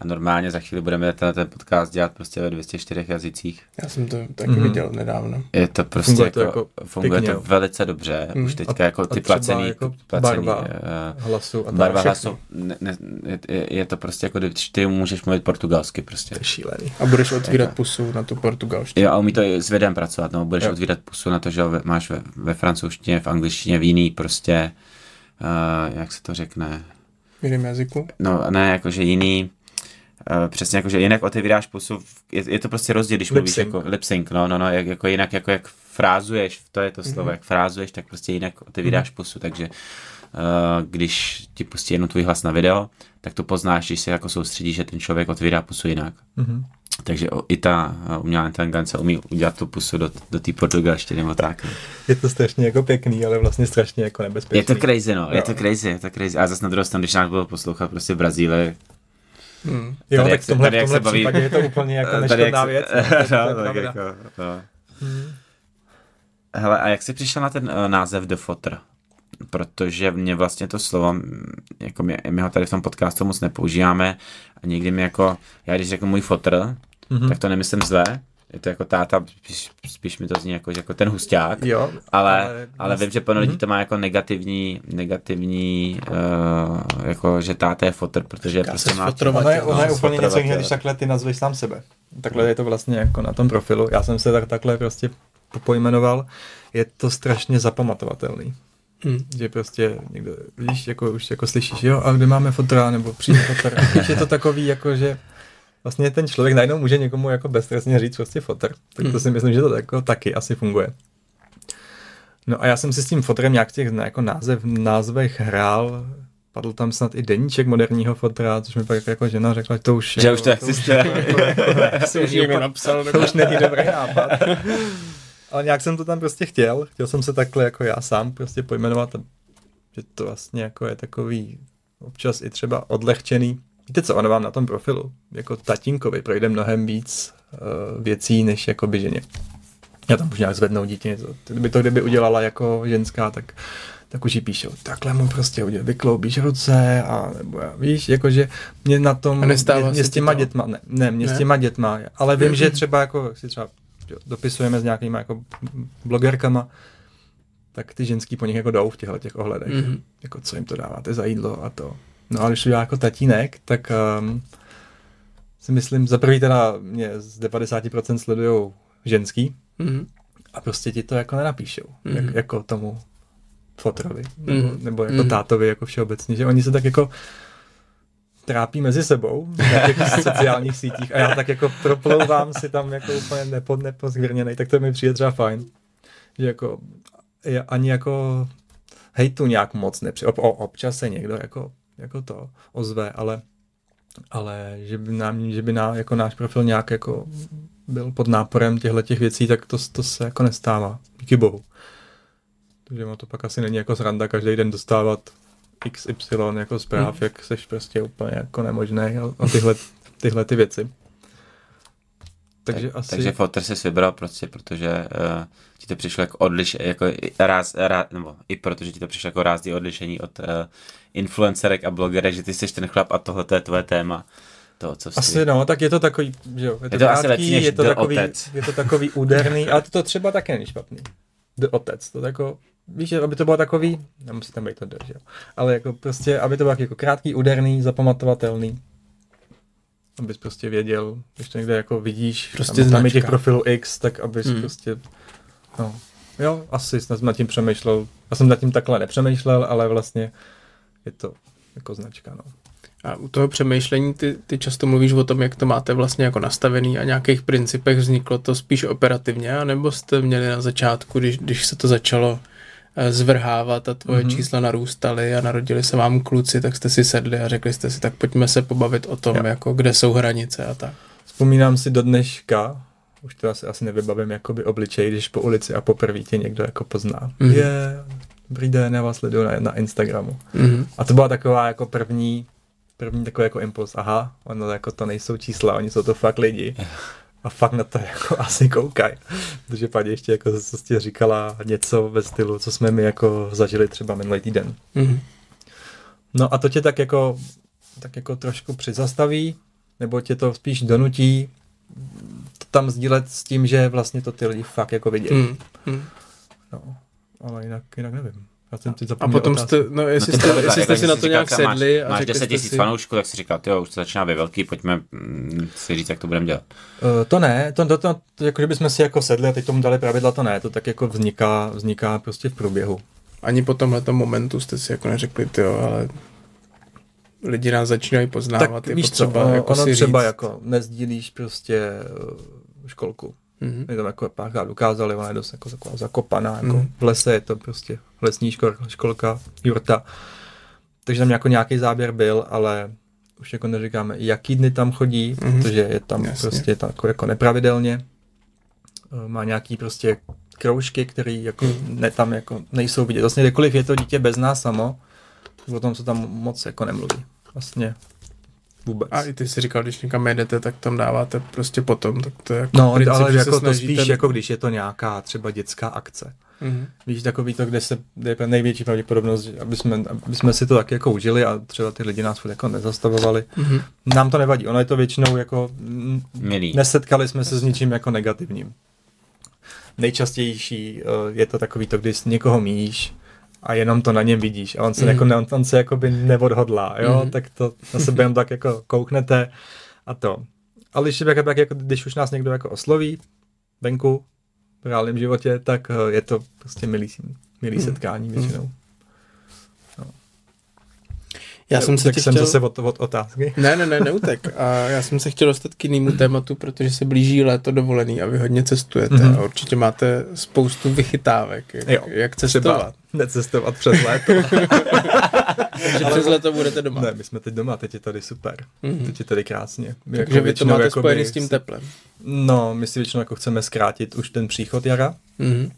A normálně za chvíli budeme ten, ten podcast dělat prostě ve 204 jazycích. Já jsem to taky Mhm. viděl nedávno. Je to prostě Funguje funguje to jako, jako funguje pěkně, to velice dobře. Mm. Už teďka A- jako a ty třeba placený, jako placený barva eh, Hlasu a barva hlasu, ne, ne, je, je, to prostě jako, když ty můžeš mluvit portugalsky prostě. To je šílený. A budeš otvírat Jako- pusu na tu portugalštinu. Jo, a umí to i s videem pracovat, no, budeš Jo. otvírat pusu na to, že máš ve, ve francouzštině, v angličtině, v jiný prostě, uh, jak se to řekne, V jiném jazyku. no ne, jakože jiný, uh, přesně jakože jinak otevíráš pusu, je, je to prostě rozdíl, když mluvíš jako lip sync, no, no, no, jak, jako jinak, jako jak frázuješ, to je to slovo, Mhm. jak frázuješ, tak prostě jinak otevíráš pusu, takže uh, když ti pustí jenom tvůj hlas na video, tak to poznáš, když se jako soustředíš, že ten člověk otvírá pusu jinak. Mhm. Takže i ta uh, umělá inteligence umí udělat tu pusu do, do té portugalštiny nebo tak. no. Je to strašně jako pěkný, ale vlastně strašně jako nebezpečný. Je to crazy, no, je Jo. to crazy, je to crazy. A zase na druhou stranu, když nás budou poslouchat prostě v Brazílii, Hmm. Jo, Tady tak v tomhle, tady v tomhle se baví- případě je to úplně jako Tady neškodná věc. no, no, tak pravda. jako, no. Mhm. Hele, a jak jsi přišel na ten uh, název The Fotr? Protože mě vlastně to slovo, jako my, my ho tady v tom podcastu moc nepoužíváme a někdy mi jako, já když řeknu můj fotr, Mhm. tak to nemyslím zle, je to jako táta, spíš, spíš mi to zní jako, jako ten husťák, Jo, ale, ale ale, vlastně- vím, že plno lidí Mhm. to má jako negativní, negativní, uh, jako že táta je fotr, protože je Říká prostě se má... Ono je, ono je No, úplně něco fotrovat, jiného, když takhle ty nazveš sám sebe. Takhle je to vlastně jako na tom profilu. Já jsem se tak, takhle prostě po- pojmenoval. Je to strašně zapamatovatelný. Hmm. Že prostě někdo, víš, jako už jako slyšíš, jo, a kde máme fotra, nebo přijde fotr. A Víš, je to takový, jako že vlastně ten člověk najednou může někomu jako beztrestně říct prostě fotr. Tak to Hmm. si myslím, že to jako taky asi funguje. No a já jsem si s tím fotrem nějak v těch jako název, názvech hrál, padl tam snad i deníček moderního fotra, což mi pak jako žena řekla, že to už... Že jako, už to existuje. jako, jako, už někdo napsal. to už není dobrý nápad. Ale nějak jsem to tam prostě chtěl. Chtěl jsem se takhle jako já sám prostě pojmenovat, že to vlastně jako je takový občas i třeba odlehčený. Víte co, ono vám na tom profilu, jako tatínkovi projde mnohem víc uh, věcí, než jako by ženě. Já tam už nějak zvednou dítě něco. Kdyby to kdyby udělala jako ženská, tak tak už jí píšou, takhle mu prostě udělal, vykloubíš ruce a nebo já, víš, jakože mě na tom, mě, mě s těma to? dětma, ne, ne, mě Ne? s těma dětma, ale vím, že třeba jako, jak si třeba dopisujeme s nějakýma jako blogerkama, tak ty ženský po nich jako jdou v těchto těch ohledech. Mhm. Mm-hmm. Jako co jim to dáváte za jídlo a to. No a když to dělá jako tatínek, tak um, si myslím, za prvý teda mě z 90% sledujou ženský Mhm. a prostě ti to jako nenapíšou, mm-hmm. jak, Mhm. jako tomu fotrovi, nebo, Mhm. nebo jako Mhm. tátovi jako všeobecně, že oni se tak jako trápí mezi sebou na těch sociálních sítích a já tak jako proplouvám si tam jako úplně nepo, nepozgrněnej, tak to mi přijde třeba fajn. Že jako ani jako hejtu nějak moc nepři... Ob, občas se někdo jako, jako to ozve, ale ale že by, nám, že by ná, jako náš profil nějak jako byl pod náporem těchto těch věcí, tak to, to se jako nestává. Díky bohu. Takže ono to pak asi není jako sranda každý den dostávat XY jako zpráv, Mhm. jak seš prostě úplně jako nemožný a, a tyhle, tyhle ty věci. Takže tak, asi... Takže foter si vybral prostě, protože uh, to přišlo jako odliš, jako ráz, ráz, nebo i protože ti to přišlo jako rázdý odlišení od uh, influencerek a blogerek, že ty jsi ten chlap a tohle to je tvoje téma. To, co jsi... Asi no, tak je to takový, že jo, je to, Je to asi krátký, lepší než je to takový, Otec. je to takový úderný, ale to, to třeba také není špatný. The Otec, to jako, víš, aby to bylo takový, nemusí tam být to D, že jo, ale jako prostě, aby to bylo jako krátký, úderný, zapamatovatelný, abys prostě věděl, když to někde jako vidíš, Prostě tam, tam je těch profilů X, tak abys Hmm. prostě, no, jo, asi jsem nad tím přemýšlel, já jsem nad tím takhle nepřemýšlel, ale vlastně je to jako značka, no. A u toho přemýšlení ty, ty často mluvíš o tom, jak to máte vlastně jako nastavený a nějakých principech vzniklo to spíš operativně, anebo jste měli na začátku, když, když se to začalo eh, zvrhávat a tvoje Mhm. mm-hmm. čísla narůstaly a narodili se vám kluci, tak jste si sedli a řekli jste si, tak pojďme se pobavit o tom, Jo. jako kde jsou hranice a tak. Vzpomínám si do dneška, už to asi, asi nevybavím jakoby obličej, když po ulici a poprvé tě někdo jako pozná. Mhm. Je, dobrý den, já vás sleduju na, na Instagramu. Mm-hmm. A to byla taková jako první, první takový jako impuls, aha, ono jako to nejsou čísla, oni jsou to fakt lidi. A fakt na to jako asi koukaj. Protože paní ještě jako zase říkala něco ve stylu, co jsme mi jako zažili třeba minulý týden. Mm-hmm. No a to tě tak jako, tak jako trošku přizastaví, nebo tě to spíš donutí tam sdílet s tím, že vlastně to ty lidi fakt jako vidějí. Mm. Mm. No, ale jinak, jinak nevím. Já jsem teď A potom otázku. jste, no jestli No, jste, jestli jste si na to říkal, nějak sedli a máš, máš řekli 10 jste tisíc si, fanoušků, tak si říkal, jo, už to začíná být velký, pojďme mm, si říct, jak to budeme dělat. Uh, to ne, to, to, to, to, jako, že bychom si jako sedli a teď tomu dali pravidla, to ne, to tak jako vzniká, vzniká prostě v průběhu. ani po tomhle momentu jste si jako neřekli, ty jo, ale lidi nás začínají poznávat, tak je víš co, potřeba ono, jako ono si třeba říct. jako nezdílíš prostě uh, školku. Mhm. My tam jako párkrát ukázali, ona je dost jako taková zakopaná, jako Mhm. v lese je to prostě lesní školka, školka jurta. Takže tam jako nějaký záběr byl, ale už jako neříkáme, jaký dny tam chodí, Mhm. protože je tam Jasně. prostě tak jako, nepravidelně. Eh, Má nějaký prostě kroužky, které jako Mhm. ne, tam jako nejsou vidět. Vlastně kdekoliv je to dítě bez nás samo, o tom se tam moc jako nemluví. Vlastně vůbec. A i ty si říkal, když někam jedete, tak tam dáváte prostě potom, tak to je jako No, princip, ale že jako se to spíš jako když je to nějaká třeba dětská akce. Mhm. Víš, takový to, kde se kde je největší pravděpodobnost, že aby jsme, aby jsme si to tak jako užili a třeba ty lidi nás jako nezastavovali. Mhm. Nám to nevadí, ono je to většinou jako, Milý. nesetkali jsme se s ničím jako negativním. Nejčastější uh, je to takový to, když někoho míjíš a jenom to na něm vidíš a on se, Mhm. jako, ne, on, on se jakoby neodhodlá, jo, Mhm. tak to na sebe jen tak jako kouknete a to. Ale když, jako, jak, jako, když už nás někdo jako osloví venku, v reálném životě, tak uh, je to prostě milý, milý Mhm. setkání většinou. Já jsem se tak jsem chtěl... zase od, od otázky. Ne, ne, ne, neutek. A já jsem se chtěl dostat k jinému tématu, protože se blíží léto dovolený a vy hodně cestujete Mhm. a určitě máte spoustu vychytávek, jak, Jo, jak cestovat. necestovat přes léto. Takže přes léto budete doma. ne, my jsme teď doma, teď je tady super. Mhm. Teď je tady krásně. My Takže vy to máte jakoby spojený s tím teplem. No, my si většinou jako chceme zkrátit už ten příchod jara, Mhm. uh,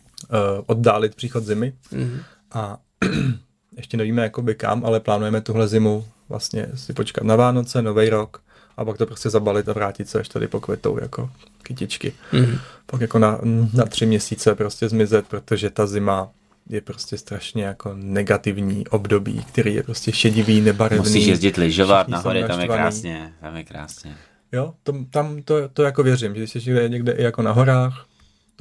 oddálit příchod zimy Mhm. a ještě nevíme jakoby kam, ale plánujeme tuhle zimu vlastně si počkat na Vánoce, Nový rok a pak to prostě zabalit a vrátit se až tady pokvetou jako kytičky. Mhm. Pak jako na, na tři měsíce prostě zmizet, protože ta zima je prostě strašně jako negativní období, který je prostě šedivý, nebarevný. Musíš jezdit lyžovat všichni na jsou hory, tam je krásně, tam je krásně. Jo, to, tam to, to jako věřím, že když jsi někde, někde i jako na horách,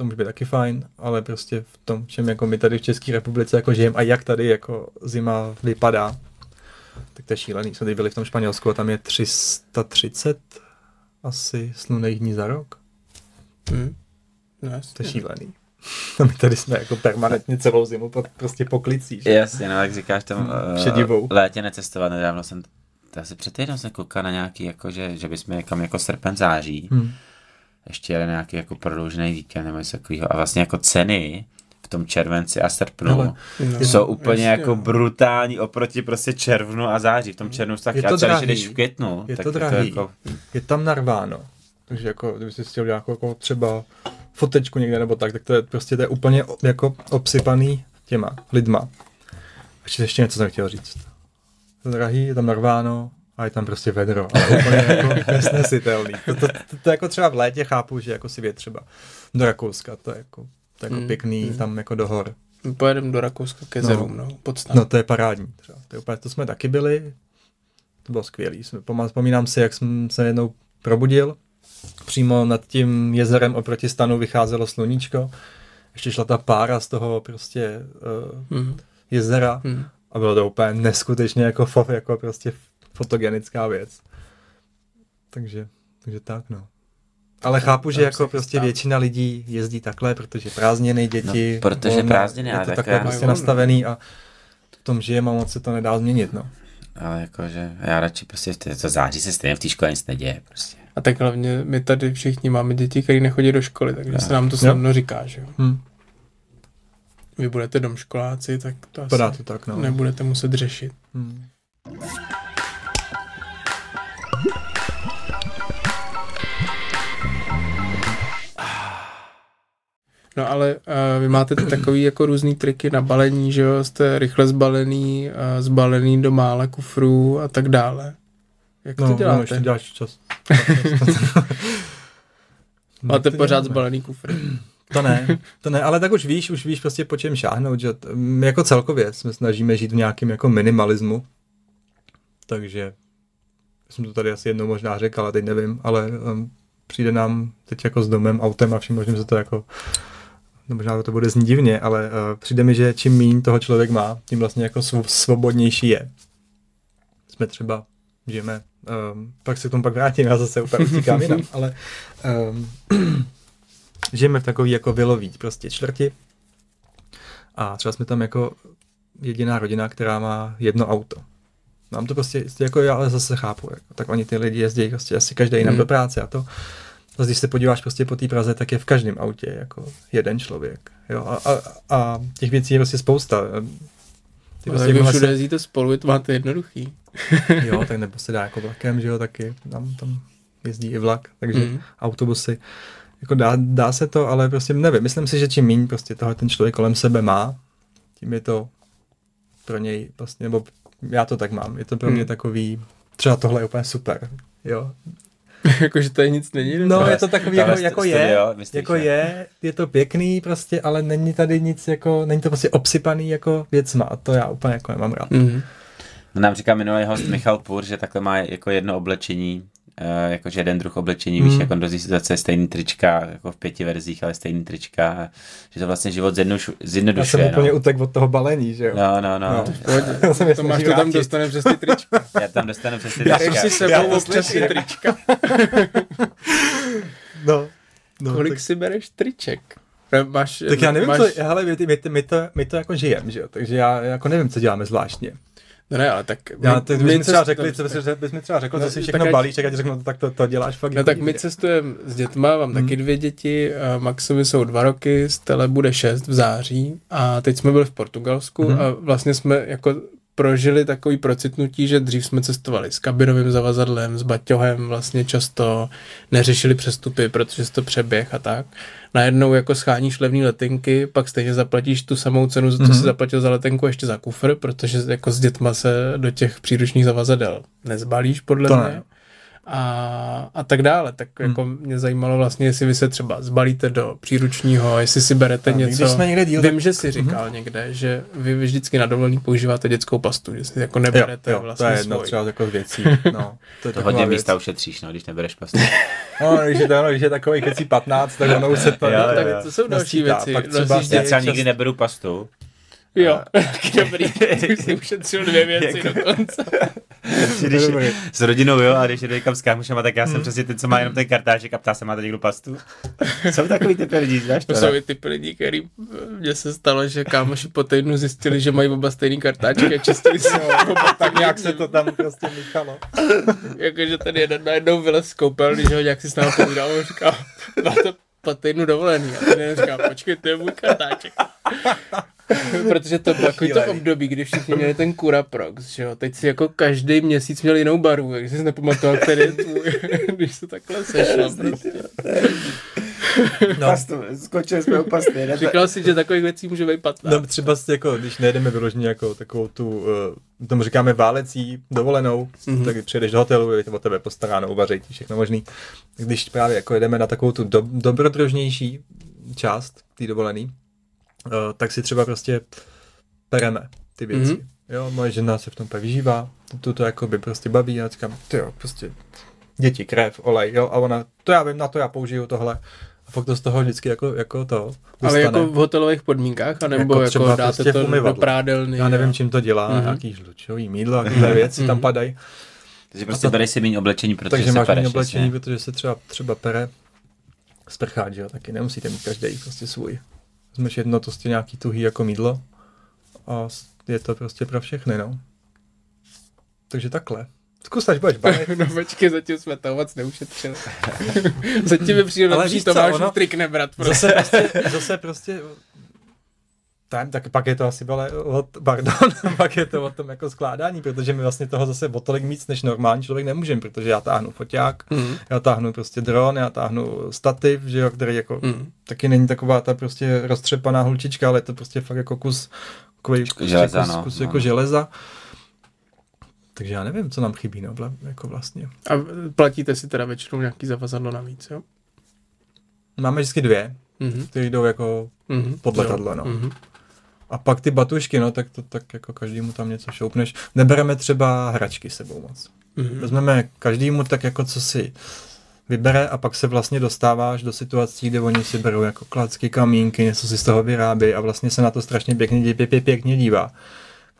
to může být taky fajn, ale prostě v tom, čem jako my tady v České republice jako žijeme a jak tady jako zima vypadá, tak to je šílený. Jsme teď byli v tom Španělsku a tam je 330 asi slunných dní za rok. Mhm. No, To je jasně. šílený. A my tady jsme jako permanentně celou zimu po, prostě poklicí. že? Jasně, no jak říkáš tam Hmm, uh, létě necestovat, nedávno jsem, to asi před týdnem jsem koukal na nějaký, jako, že, že bychom někam jako srpen září, Hmm. Ještě jeli nějaký jako prodloužený víkend nebo něco takového a vlastně jako ceny v tom červenci a srpnu Ale No, jsou úplně jasně, jako no. brutální oproti prostě červnu a září. V tom červnu tak Je to když drahý. jdeš v květnu, Je tak to je to drahý. jako, je tam narváno. Takže jako, kdyby si chtěl nějakou jako třeba fotečku někde nebo tak, tak to je prostě to je úplně jako obsypaný těma lidma. A ještě, ještě něco jsem chtěl říct. Je to drahý, je tam narváno a je tam prostě vedro. Ale úplně jako nesnesitelný. To, to, to, to, to, jako třeba v létě chápu, že jako si třeba do Rakouska, to je jako, to je jako Mm, pěkný, mm. tam jako do hor. Pojedeme do Rakouska ke No. zerům, no, podstat. No to je parádní. Třeba. To, je úplně, to jsme taky byli, to bylo skvělý. Vzpomínám si, jak jsem se jednou probudil, přímo nad tím jezerem oproti stanu vycházelo sluníčko, ještě šla ta pára z toho prostě uh, Mhm. jezera Mhm. a bylo to úplně neskutečně jako, jako prostě fotogenická věc. Takže, takže tak no. Ale chápu, že jako prostě většina lidí jezdí takhle, protože prázdniny, děti, No, protože volno, prázdniny, je ale to tak takhle já- prostě nastavený a v tom žijeme a moc se to nedá změnit, no. Ale jakože já radši prostě, to, to září se stejně v té škole nic neděje prostě. A tak hlavně my tady všichni máme děti, které nechodí do školy, takže se nám to snadno říká, že jo. Hm, Vy budete domškoláci, tak to asi Vypadá to tak, no. nebudete muset řešit. Hm. No ale uh, vy máte takový jako různý triky na balení, že jo, jste rychle zbalený, uh, zbalený do mála kufrů a tak dále. Jak to No, no, děláte? ještě děláš čas. máte pořád děláme. zbalený kufry. To ne, to ne, ale tak už víš, už víš prostě po čem šáhnout, že t- my jako celkově jsme snažíme žít v nějakém jako minimalismu, takže jsem to tady asi jednou možná řekl, ale teď nevím, ale um, přijde nám teď jako s domem, autem a vším možným se to jako no možná to bude znít divně, ale uh, přijde mi, že čím méně toho člověk má, tím vlastně jako svo- svobodnější je. Jsme třeba, žijeme, um, pak se k tomu pak vrátím, já zase úplně utíkám jinam, ale um, žijeme v takový jako vilový prostě čtvrti a třeba jsme tam jako jediná rodina, která má jedno auto. Mám to prostě, jako já ale zase chápu, jako, tak oni ty lidi jezdí prostě asi každý jinam Hmm. do práce a to. Zase, když se podíváš prostě po té Praze, tak je v každém autě jako jeden člověk. Jo? A, a, a, těch věcí je prostě spousta. Ty No, prostě všude se, jezdíte spolu, vy to máte jednoduchý. jo, tak nebo se dá jako vlakem, že jo, taky tam, tam jezdí i vlak, takže Mhm. autobusy. Jako dá, dá se to, ale prostě nevím. Myslím si, že čím méně prostě toho ten člověk kolem sebe má, tím je to pro něj vlastně, nebo já to tak mám, je to pro mě Hmm. takový, třeba tohle je úplně super, jo. Jakože to je nic není. No, je to takový, jako, jako studio, je, myslíš, jako ne? je, je to pěkný prostě, ale není tady nic jako, není to prostě obsypaný jako věcma a to já úplně jako nemám rád. Mhm. Nám říká minulý host Michal Půr, že takhle má jako jedno oblečení, uh, jakože jeden druh oblečení, Mm. víš, jako do situace stejný trička, jako v pěti verzích, ale stejný trička, že to vlastně život zjednodušu, Já jsem zjednodušuje, úplně no. utek od toho balení, že jo. No, no, no. No. no. Pohodě. Já jsem To máš to tam dostane přes ty trička. Já tam dostanu přes ty Já trička. si sebou Já to občas ty trička. No, no Kolik tak, si bereš triček? Máš, tak já nevím, máš... co, hele, my, my, my, to, my to jako žijeme, že jo, takže já jako nevím, co děláme zvláštně. No ne, ale tak... Já, ty bys mi třeba řekli, co bys, bys mi třeba řekl, No, co si všechno ať- balíš, tak já ti řeknu, no, tak to, to děláš fakt. No tak my cestujeme s dětma, mám taky dvě děti, Maxovi jsou dva roky, Stele bude šest v září a teď jsme byli v Portugalsku Mhm. a vlastně jsme jako prožili takový procitnutí, že dřív jsme cestovali s kabinovým zavazadlem, s baťohem, vlastně často neřešili přestupy, protože se to přeběh a tak. Najednou jako scháníš levné letenky, pak stejně zaplatíš tu samou cenu, za co Mhm. si zaplatil za letenku, ještě za kufr, protože jako s dětma se do těch příručních zavazadel nezbalíš, podle To mě. ne. A, a tak dále. Tak Hmm. jako mě zajímalo vlastně, jestli vy se třeba zbalíte do příručního, jestli si berete A něco. Když jsme někde díl, Vím, tak- že jsi říkal někde, že vy vždycky na dovolený používáte dětskou pastu, že si jako jo, neberete jo, vlastně to je jedna svůj. třeba jako z věcí. No, to je To hodně věc. místa ušetříš, no, když nebereš pastu. No, když je, to, když je takový kecí 15, tak ono už se to... Jo, jo, tak jo. to jsou další věci. Pak třeba Rozjíždět- Já třeba nikdy neberu pastu. Jo, taky dobrý. Ty už jsi ušetřil dvě věci Jako- dokonce. Když Dobrý. s rodinou, jo, a když jdu někam s kámošema, tak já Hmm. jsem přesně ten, co má jenom ten kartáček a ptá se, máte někdo pastu? Jsou takový typy lidí, znáš To to? jsou i typy lidí, který mně se stalo, že kámoši po týdnu zjistili, že mají oba stejný kartáčky a čistili si oba tak nějak se to tam prostě míchalo. Jakože ten jeden najednou vylez z koupelny, že ho nějak si s námi povídal, on říká, máte po týdnu dovolený. A ten jeden říká, počkej, to je můj kartáček. Protože to bylo takový to období, kdy všichni měli ten Cura Prox, že jo. Teď si jako každý měsíc měl jinou barvu, takže jsi nepamatoval, který je tvůj, když se takhle sešlo prostě. No. Skočili jsme u pasty. Říkal si, že takových věcí může být 15. No třeba si jako, když nejedeme vyloženě jako takovou tu, uh, tomu říkáme válecí dovolenou, mm-hmm. tak přijedeš do hotelu, je to o tebe postaráno, uvaří ti všechno možný. Když právě jako jedeme na takovou tu do, dobrodružnější část té dovolený, uh, tak si třeba prostě pereme ty věci. Mm-hmm. Jo, moje žena se v tom pak vyžívá, tu to jako by prostě baví a já říkám, ty jo, prostě děti, krev, olej, jo, a ona, to já vím, na to já použiju tohle. A fakt to z toho vždycky jako, jako to dostane. Ale jako v hotelových podmínkách, anebo jako, jako dáte prostě to do prádelny. Já nevím, čím to dělá, mm-hmm. nějaký žlučový mídlo, a takové věci mm-hmm. tam padají. Takže prostě to, bereš si méně oblečení, protože takže se máš pereš, oblečení, jasně. protože se třeba, třeba pere sprchát, že jo, taky nemusíte mít každý prostě svůj. Vezmeš jedno to prostě nějaký tuhý jako mídlo a je to prostě pro všechny, no. Takže takhle. Zkus, až budeš bavit. no počkej, zatím jsme to moc neušetřili. zatím mi přijde lepší Tomáš trik nebrat. Prostě. Zase prostě, zase prostě tam, tak pak je to asi ale, pardon, pak je to o tom jako skládání, protože my vlastně toho zase o tolik víc než normální člověk nemůžeme, protože já táhnu foťák, mm. já táhnu prostě dron, já táhnu stativ, že jo, který jako mm. taky není taková ta prostě roztřepaná hulčička, ale je to prostě fakt jako kus, kus, železa, kus, no, kus no. jako železa. Takže já nevím, co nám chybí, no, jako vlastně. A platíte si teda většinou nějaký zavazadlo navíc, jo? Máme vždycky dvě, mm-hmm. které jdou jako mm-hmm. pod letadlo, no. Mm-hmm. A pak ty batušky, no, tak to tak jako každému tam něco šoupneš. Nebereme třeba hračky sebou moc. Mm-hmm. Vezmeme každému tak jako co si vybere a pak se vlastně dostáváš do situací, kde oni si berou jako klacky, kamínky, něco si z toho vyrábí a vlastně se na to strašně pěkně, pěkně, pěkně dívá.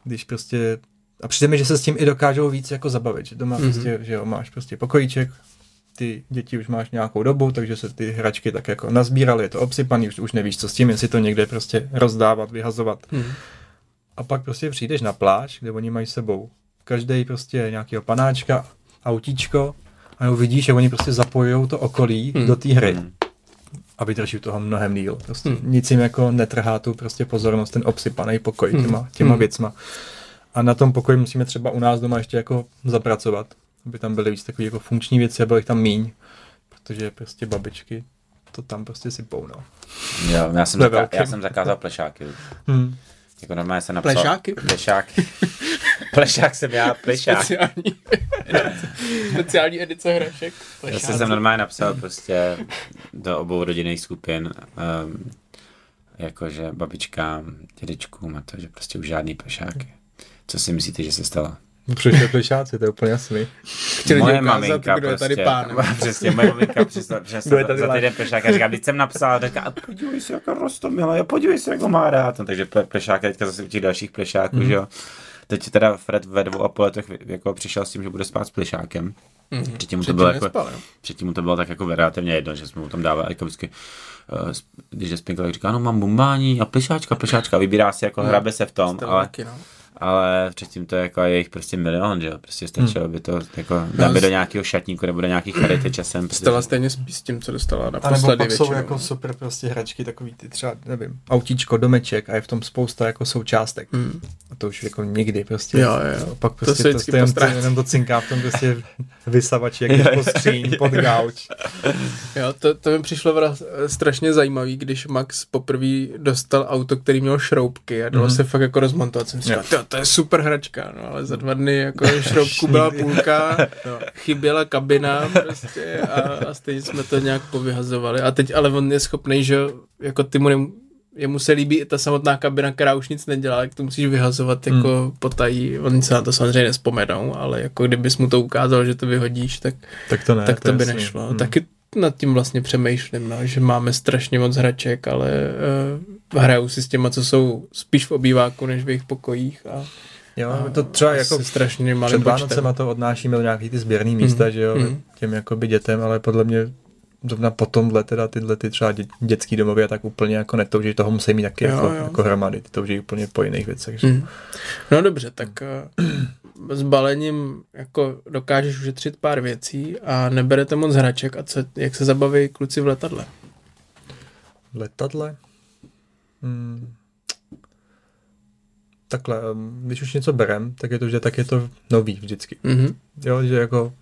Když prostě a přijde mi, že se s tím i dokážou víc jako zabavit, že doma mm-hmm. prostě, že jo, máš prostě pokojíček, ty děti už máš nějakou dobu, takže se ty hračky tak jako nazbíraly, je to obsypaný, už, už nevíš, co s tím, jestli to někde prostě rozdávat, vyhazovat. Mm-hmm. A pak prostě přijdeš na pláž, kde oni mají sebou každý prostě nějakého panáčka, autíčko a vidíš, že oni prostě zapojují to okolí mm. do té hry. Mm. A vydrží toho mnohem díl. Prostě mm. nic jim jako netrhá tu prostě pozornost, ten obsypaný pokoj mm. těma, těma mm. věcma. A na tom pokoji musíme třeba u nás doma ještě jako zapracovat, aby tam byly víc takové jako funkční věci a bylo jich tam míň, protože prostě babičky to tam prostě sypou, no. Jo, já jsem, zaka- já jsem zakázal plešáky. Hmm. Jako normálně jsem napsal... Plešáky? Plešáky. Plešák jsem já, plešák. Speciální, speciální edice hrašek. Já jsem normálně napsal prostě do obou rodinných skupin, um, jakože babičkám, dědečkům a to, že prostě už žádný plešáky. Co si myslíte, že se stalo? Přišli plešáci, to je úplně jasný. Chtěli moje ukázat, maminka kdo prostě, je tady pán. Přesně, moje maminka přišla, přišla za, za týden plešák a říká, když jsem napsal, tak a podívej se, jako rostomila, jo, podívej se, jak ho má rád. No, takže plešák teďka zase u těch dalších plešáků, mm. že jo. Teď teda Fred ve dvou a půl letech jako přišel s tím, že bude spát s plešákem. Mm-hmm. Předtím, mu to bylo jako, předtím mu to bylo tak jako relativně jedno, že jsme mu tam dávali jako vždycky, uh, když je spinka, tak říká, no mám bumbání a plešáčka, plešáčka, vybírá si jako, mm. hrabe se v tom, ale, taky, no ale předtím to je jako jejich prostě milion, že jo, prostě stačilo hmm. by to jako no, do nějakého šatníku nebo do nějakých charity časem. Protože... Stala stejně s tím, co dostala na A nebo pak jsou jako super prostě hračky, takový ty třeba, nevím, autíčko, domeček a je v tom spousta jako součástek. Hmm. A to už jako nikdy prostě. Jo, jo. Pak prostě to, to, to, jenom, to, to cinká v tom prostě vysavači, jak je pod skříň, pod gauč. Jo, to, to mi přišlo vraz, strašně zajímavý, když Max poprvé dostal auto, který měl šroubky a dalo mm. se fakt jako rozmontovat. Jsem říkal, to je super hračka, no, ale za dva dny jako šroubku byla půlka, no. chyběla kabina prostě a, a stejně jsme to nějak povyhazovali. A teď ale on je schopný, že jako ty mu ne, jemu se líbí i ta samotná kabina, která už nic nedělá, jak to musíš vyhazovat jako hmm. potají. Oni se na to samozřejmě nespomenou, ale jako kdybys mu to ukázal, že to vyhodíš, tak, tak to, ne, tak to, to by jasný. nešlo. Hmm. Taky nad tím vlastně přemýšlím, no, že máme strašně moc hraček, ale uh, hrajou si s těma, co jsou spíš v obýváku, než v jejich pokojích a Jo, a to třeba jako strašně malý před Vánocema to odnášíme do nějaký ty sběrný místa, mm, že jo, mm. těm jakoby dětem, ale podle mě zrovna po tomhle teda tyhle ty třeba dě, dětský domovy a tak úplně jako netouží, toho musí mít taky jo, jako, jo. jako hromady, ty touží úplně po jiných věcech. Že? Mm. No dobře, tak uh, s balením jako dokážeš ušetřit pár věcí a neberete moc hraček a co, jak se zabaví kluci v letadle? V letadle? Hmm takhle, když už něco berem, tak je to, že tak je to nový vždycky. Mm-hmm. Jo, že jako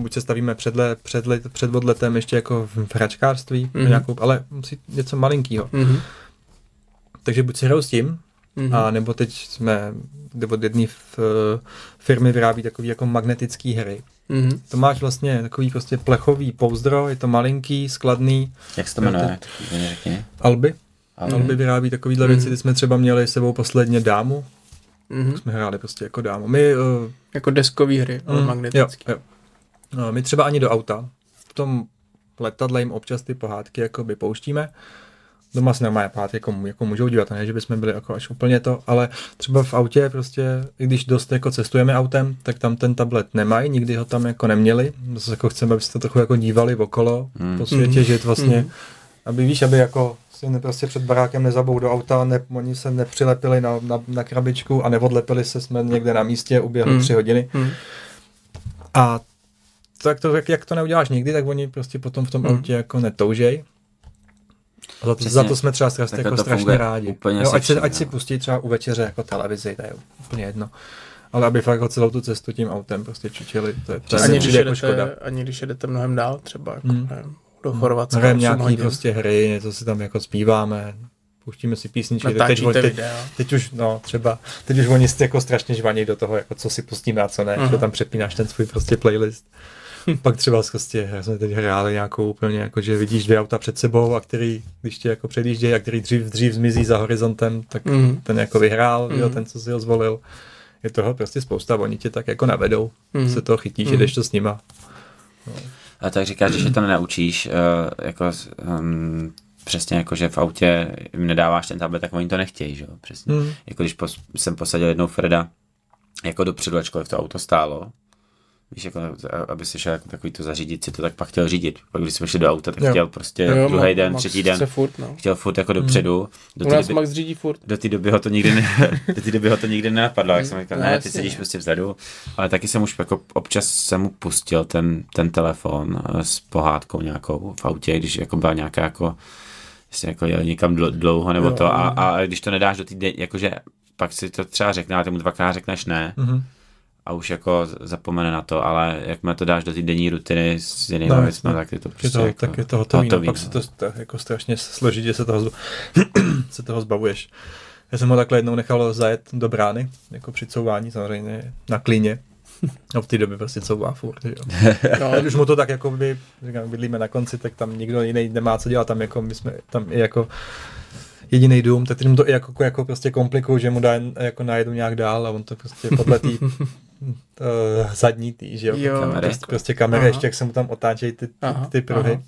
buď se stavíme před, le, před, let, před odletem ještě jako v hračkářství, Mhm. mm-hmm. nějakou, ale musí něco malinkého. Mhm. Takže buď si hrajou s tím, Mhm. mm-hmm. a nebo teď jsme, nebo od jedné f- firmy vyrábí takový jako magnetický hry. Mhm. To máš vlastně takový prostě plechový pouzdro, je to malinký, skladný, Jak se to jmenuje? Alby. Ale- Alby vyrábí takovýhle Mhm. věci, kdy jsme třeba měli s sebou posledně dámu, Mhm. jsme hráli prostě jako dámu. My, uh, Jako deskový hry, ale Mm, magnetický. Jo, jo. No, my třeba ani do auta. V tom letadle jim občas ty pohádky jako by pouštíme. Doma se normálně pohádky jako, jako můžou dívat, ne, že bychom byli jako až úplně to, ale třeba v autě prostě, i když dost jako cestujeme autem, tak tam ten tablet nemají, nikdy ho tam jako neměli. Zase jako chceme, abyste to trochu jako dívali okolo Mm. po světě, že to vlastně, Mhm. aby víš, aby jako si ne, prostě před barákem nezabou do auta, ne, oni se nepřilepili na, na, na krabičku a neodlepili se, jsme někde na místě, uběhly Mm. tři hodiny. Mhm. A tak to, jak, jak to neuděláš nikdy, tak oni prostě potom v tom Hmm. autě jako netoužej. A za, to, Přesně. za to jsme třeba strašně, jako strašně rádi. úplně jo, se ať, si, vším, ať si no. pustí třeba u večeře jako televizi, to je úplně jedno. Ale aby fakt jako celou tu cestu tím autem prostě čučili, to je, to je Ani když, jako škoda. ani když jedete mnohem dál, třeba jako, Hmm. nevím, do Chorvatska. Hrajeme 8 nějaký hodin. prostě hry, něco si tam jako zpíváme, pouštíme si písničky. teď, Natáčíte teď, teď, teď, už, no, třeba, teď už oni jako strašně žvaní do toho, jako co si pustíme a co ne, Aha. že tam přepínáš ten svůj prostě playlist. Pak třeba prostě já jsme teď hráli nějakou úplně, jako, že vidíš dvě auta před sebou a který, když tě jako předjíždějí a který dřív, dřív zmizí za horizontem, tak Mhm. ten jako vyhrál, Mhm. jo, ten, co si ho zvolil. Je toho prostě spousta, oni tě tak jako navedou, Mhm. se to chytí, že Mhm. jdeš to s nima. A tak říkáš, že to nenaučíš, uh, jako um, přesně jako, že v autě jim nedáváš ten tablet, tak oni to nechtějí, že jo, přesně. Mhm. Jako když pos, jsem posadil jednou Freda jako dopředu, ačkoliv to auto stálo, víš, jako, aby si šel jako takový to zařídit si to, tak pak chtěl řídit. Pak když jsme šli do auta, tak Jo. chtěl prostě Jo, druhý den, Max třetí den, furt, no. chtěl furt jako dopředu. Do U té nás doby, Max řídí furt. do té doby ho to nikdy ne, do té doby ho to nikdy nenapadlo, jak jsem říkal, No, ne, ty sedíš no. prostě vzadu, ale taky jsem už jako občas jsem mu pustil ten, ten telefon eh, s pohádkou nějakou v autě, když jako byla nějaká jako, jestli jako jel někam dl- dlouho nebo Jo, to a, a, když to nedáš do té, jakože pak si to třeba řekne, ale ty mu dvakrát řekneš ne Mhm. A už jako zapomene na to, ale jakmile to dáš do té denní rutiny s jinými No, věcmi, jasně. tak je to Je prostě to, jako tak je to hotový, hotový, no, pak no. se to sta- jako strašně složitě se toho, se toho zbavuješ. Já jsem ho takhle jednou nechal zajet do brány, jako při couvání samozřejmě na klíně. A v té době prostě couvá furt, že jo. No, A když už mu to tak jako by, říkám, bydlíme na konci, tak tam nikdo jiný nemá co dělat, tam jako my jsme tam i jako jediný dům, tak mu to i jako, jako prostě komplikuju, že mu dá jako najedu nějak dál a on to prostě podle tý uh, zadní tý, že jo, Jo. Kamery. Prostě, prostě kamery, Aha. ještě jak se mu tam otáčejí ty, ty, Aha, ty pruhy, aha.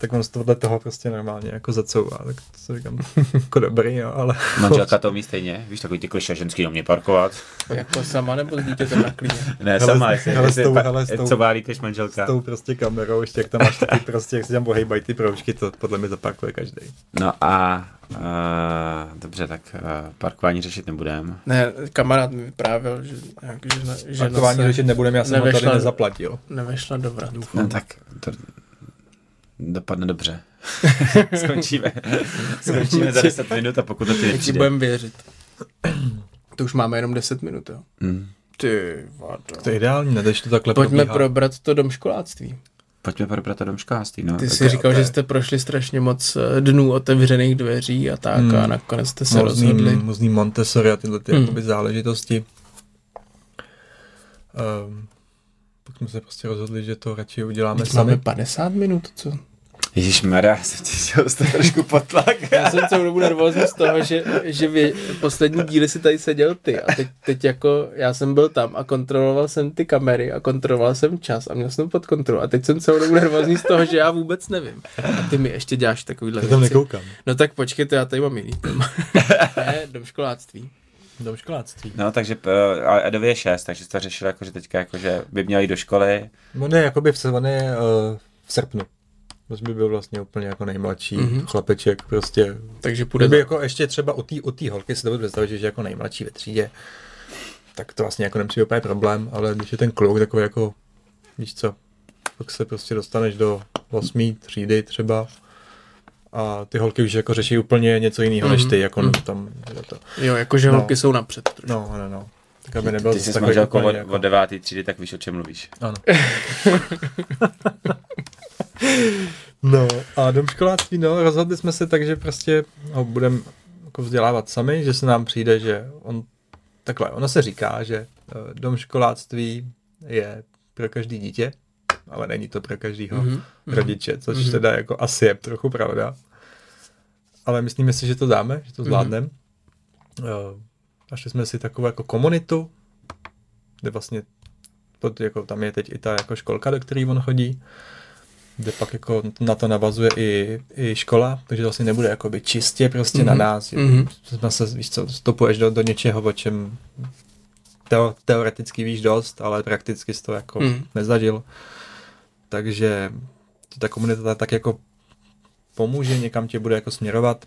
Tak on z tohohle toho prostě normálně jako zacouvá, tak to si říkám, jako dobrý, jo, ale Manželka to umí stejně, víš, takový ty kliše ženský do mě parkovat. jako sama nebo s dítětem na klíně. Ne, Hele, sama, jestli, hele, s jestli tou- pa- hele, s tou- co válí tež s manželka. tou prostě kamerou, ještě jak tam máš ty prostě, jak se tam pohejbají ty proužky, to podle mě zaparkuje každý. No a uh, dobře, tak uh, parkování řešit nebudem. Ne, kamarád mi vyprávěl, že, jak, že, že Parkování se řešit nebudeme, já jsem ho tady nevešla- nezaplatil. nevešla do vrat. No tak to dopadne dobře. Skončíme. Skončíme za 10 minut a pokud to ti ti nepřijde. budeme věřit. To už máme jenom 10 minut, jo. Mm. Ty vado. To je ideální, ne, když to takhle Pojďme probíhá. probrat to domškoláctví. Pojďme probrat to domškoláctví. No. Ty jsi jo, říkal, je- že jste prošli strašně moc eh, dnů otevřených dveří a tak Hmm. a nakonec jste se rozhodli. Různý, různý Montessori a tyhle ty Hmm. jakoby záležitosti. Um, pak jsme se prostě rozhodli, že to radši uděláme Teď máme sami. 50 minut, co? Ježíš Mara, jsem ti chtěl dostat trošku potlak. Já jsem celou dobu nervózní z toho, že, že vě, poslední díly si tady seděl ty a teď, teď jako já jsem byl tam a kontroloval jsem ty kamery a kontroloval jsem čas a měl jsem pod kontrolou a teď jsem celou dobu nervózní z toho, že já vůbec nevím. A ty mi ještě děláš takovýhle Já tam věci. nekoukám. No tak počkejte, já tady mám jiný téma. ne, domškoláctví. Do školáctví. No, takže uh, a Edovi je 6, takže jsi to řešil jako, že teďka jako, že by měl jít do školy. No ne, jakoby v, je, uh, v srpnu. Vlastně by byl vlastně úplně jako nejmladší Mhm. mm-hmm. chlapeček, prostě. Takže půjde Kdyby za... jako ještě třeba u té u té holky si to představit, že je jako nejmladší ve třídě, tak to vlastně jako nemusí být úplně problém, ale když je ten kluk takový jako, víš co, pak se prostě dostaneš do osmý třídy třeba a ty holky už jako řeší úplně něco jiného, mm-hmm. než ty, jako Mhm. mm-hmm. tam, je to. Jo, jakože No. holky jsou napřed. trošku. No, no, no. Tak aby nebyl Ty zase jsi s manželkou od, jako- od devátý třídy, tak víš, o čem mluvíš. Ano. no a dom školáctví, no, rozhodli jsme se tak, že prostě ho budeme jako vzdělávat sami, že se nám přijde, že on, takhle, ono se říká, že eh, dom školáctví je pro každý dítě, ale není to pro každýho Mhm, mm-hmm. mhm. rodiče, což Mhm. mm-hmm. teda jako asi je trochu pravda. Ale myslíme si, že to dáme, že to zvládneme. Mm-hmm. Našli jsme si takovou jako komunitu, kde vlastně pod, jako, tam je teď i ta jako školka, do které on chodí, kde pak jako na to navazuje i, i škola, takže to vlastně nebude jakoby čistě prostě mm-hmm. na Mhm. nás. Mhm. Jsme se, víš co, vstupuješ do, do něčeho, o čem teo, teoreticky víš dost, ale prakticky jsi to jako Mhm. nezažil. Takže ta komunita tak jako pomůže, někam tě bude jako směrovat,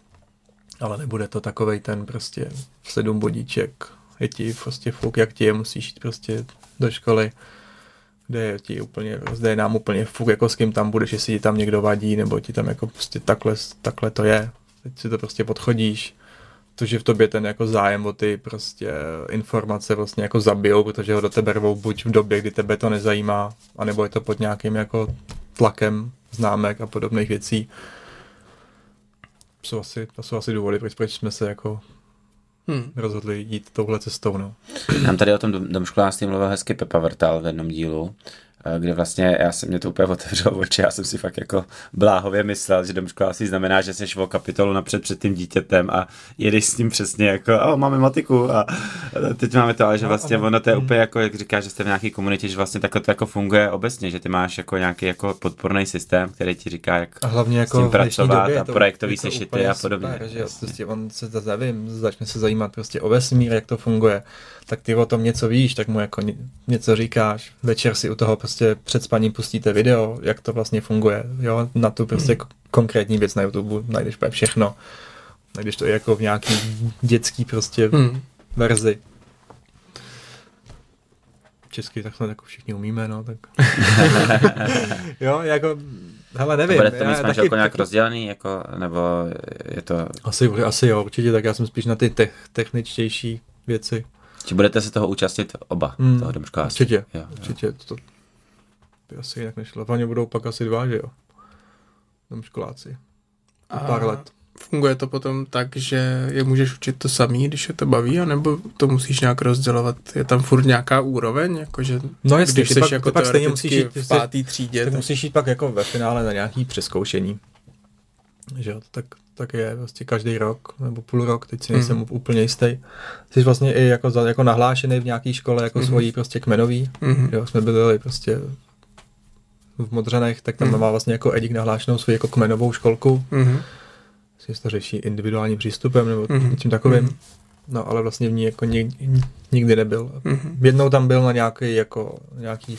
ale nebude to takovej ten prostě sedm bodíček, je ti prostě fuk, jak ti je, musíš jít prostě do školy, je ti úplně, zde je nám úplně fuk, jako s kým tam budeš, jestli ti tam někdo vadí, nebo ti tam jako prostě takhle, takhle to je, teď si to prostě podchodíš, to, že v tobě ten jako zájem o ty prostě informace vlastně jako zabijou, protože ho do tebe rvou buď v době, kdy tebe to nezajímá, anebo je to pod nějakým jako tlakem známek a podobných věcí. Jsou asi, to jsou asi důvody, proč, proč jsme se jako Hmm. rozhodli jít touhle cestou, no. Nám tady o tom dom- domškoláctví mluvil hezky Pepa Vrtal v jednom dílu, kde vlastně já jsem mě to úplně otevřel oči, já jsem si fakt jako bláhově myslel, že domškoláctví znamená, že jsi o kapitolu napřed před tím dítětem a jedeš s ním přesně jako, o, máme matiku a a teď máme to, ale že No, vlastně ono to je Mm. úplně jako, jak říkáš, že jste v nějaké komunitě, že vlastně takhle to jako funguje obecně, že ty máš jako nějaký jako podporný systém, který ti říká, jak A hlavně jako s tím pracovat a to- projektový je to sešity a podobně. Super, že jo, prostě on se nevím, začne se zajímat prostě o vesmír, jak to funguje, tak ty o tom něco víš, tak mu jako ně- něco říkáš, večer si u toho prostě před spaním pustíte video, jak to vlastně funguje, jo, na tu prostě konkrétní věc na YouTube najdeš úplně všechno, najdeš to i jako v nějaký dětský prostě Hmm. verzi. Česky tak snad jako všichni umíme, no, tak. jo, jako, hele, nevím. bude to mít taky- manželkou nějak taky- rozdělený, jako, nebo je to, Asi, asi jo, určitě, tak já jsem spíš na ty te- techničtější věci. Či budete se toho účastnit oba, Hmm, toho domškoláctví? Určitě, Jo, jo. určitě, to, to by asi jinak nešlo. Hlavně budou pak asi dva, že jo? Tam školáci. A pár let. Funguje to potom tak, že je můžeš učit to samý, když je to baví, anebo to musíš nějak rozdělovat? Je tam furt nějaká úroveň? Jakože, No jasně, když ty pak- jako ty pak stejně musíš jít- v pátý třídě, Tak tak musíš jít pak jako ve finále na nějaký přeskoušení. Že jo, tak, tak je vlastně každý rok nebo půl rok, teď si nejsem Mhm. úplně jistý. Jsi vlastně i jako, za, jako nahlášený v nějaké škole jako Mhm. svojí prostě kmenový. Mhm. Jo, jsme byli prostě v Modřanech, tak tam Mhm. má vlastně jako Edik nahlášenou svoji jako kmenovou školku. Mhm. Jestli to řeší individuálním přístupem nebo Mhm. něčím takovým. Mhm. No, ale vlastně v ní jako nik- nikdy nebyl. Mhm. Jednou tam byl na nějaký, jako, nějaký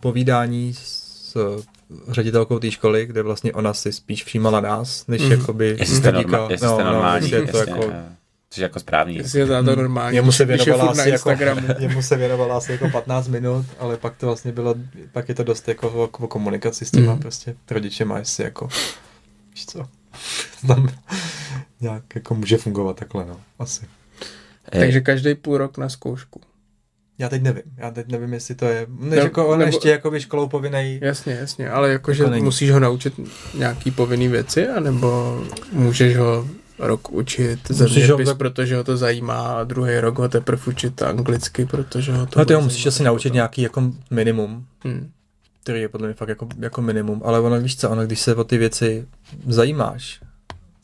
povídání s ředitelkou té školy, kde vlastně ona si spíš všímala nás, než Mhm. jakoby Jestli jste, norma, jestli jste normální, jestli je to jako, což je jako správný. Jestli je to normální, Jemu se když je věnovala furt na asi jako, Instagramu. jemu se věnovala asi jako 15 minut, ale pak to vlastně bylo, pak je to dost jako o, o komunikaci s těma Mhm. prostě rodičema, jestli jako, víš co, tam nějak jako může fungovat takhle, no, asi. Eh, Takže každý půl rok na zkoušku. Já teď nevím, já teď nevím, jestli to je, než Ne- jako on nebo- ještě jako školou povinnej, Jasně, jasně, ale jakože To není. musíš ho naučit nějaký povinný věci, anebo můžeš ho rok učit ho zeměpis, tak- protože ho to zajímá a druhý rok ho teprve učit anglicky, protože ho to ale ty ho musíš asi naučit potom. nějaký jako minimum, Hmm. který je podle mě fakt jako, jako minimum, ale ono víš co, ono když se o ty věci zajímáš,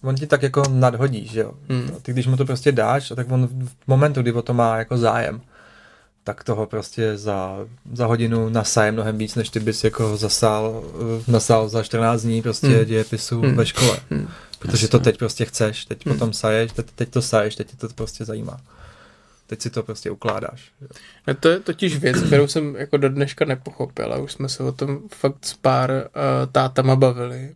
on ti tak jako nadhodí, že jo. Hmm. Ty když mu to prostě dáš, tak on v momentu, kdy o to má jako zájem, tak toho prostě za, za hodinu nasaje mnohem víc, než ty bys jako zasál, eh, nasál za 14 dní prostě Hmm. dějepisu Hmm. ve škole. Hmm. Protože to teď prostě chceš, teď Hmm. potom saješ, teď, teď to saješ, teď tě to prostě zajímá. Teď si to prostě ukládáš. A to je totiž věc, kterou jsem jako do dneška nepochopil a už jsme se o tom fakt s pár uh, tátama bavili,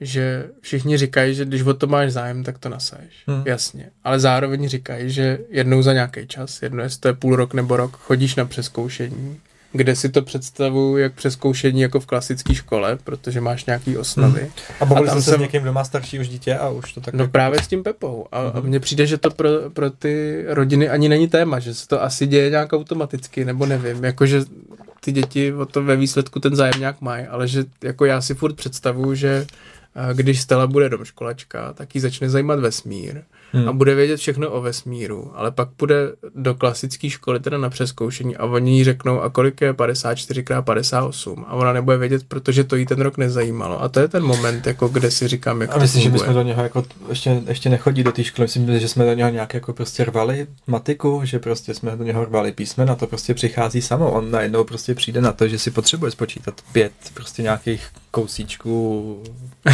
že všichni říkají, že když o to máš zájem, tak to nasaješ. Hmm. Jasně. Ale zároveň říkají, že jednou za nějaký čas, jedno jestli to je půl rok nebo rok, chodíš na přeskoušení kde si to představuju jak přeskoušení jako v klasické škole, protože máš nějaký osnovy. A bavili A tam jsme se jsem- s někým, kdo má starší už dítě a už to tak No jako- právě s tím Pepou. A, a Mhm. mně přijde, že to pro, pro ty rodiny ani není téma, že se to asi děje nějak automaticky, nebo nevím, jakože ty děti o to ve výsledku ten zájem nějak mají, ale že jako já si furt představuju, že a, když Stella bude domškolačka, tak ji začne zajímat vesmír Hmm. a bude vědět všechno o vesmíru, ale pak půjde do klasické školy, teda na přeskoušení a oni jí řeknou, a kolik je 54x58 a ona nebude vědět, protože to jí ten rok nezajímalo. A to je ten moment, jako kde si říkám, jak A to myslím, že funguje. bychom do něho jako ještě, ještě nechodí do té školy, myslím, že jsme do něho nějak jako prostě rvali matiku, že prostě jsme do něho rvali písmena, to prostě přichází samo. On najednou prostě přijde na to, že si potřebuje spočítat pět prostě nějakých kousíčků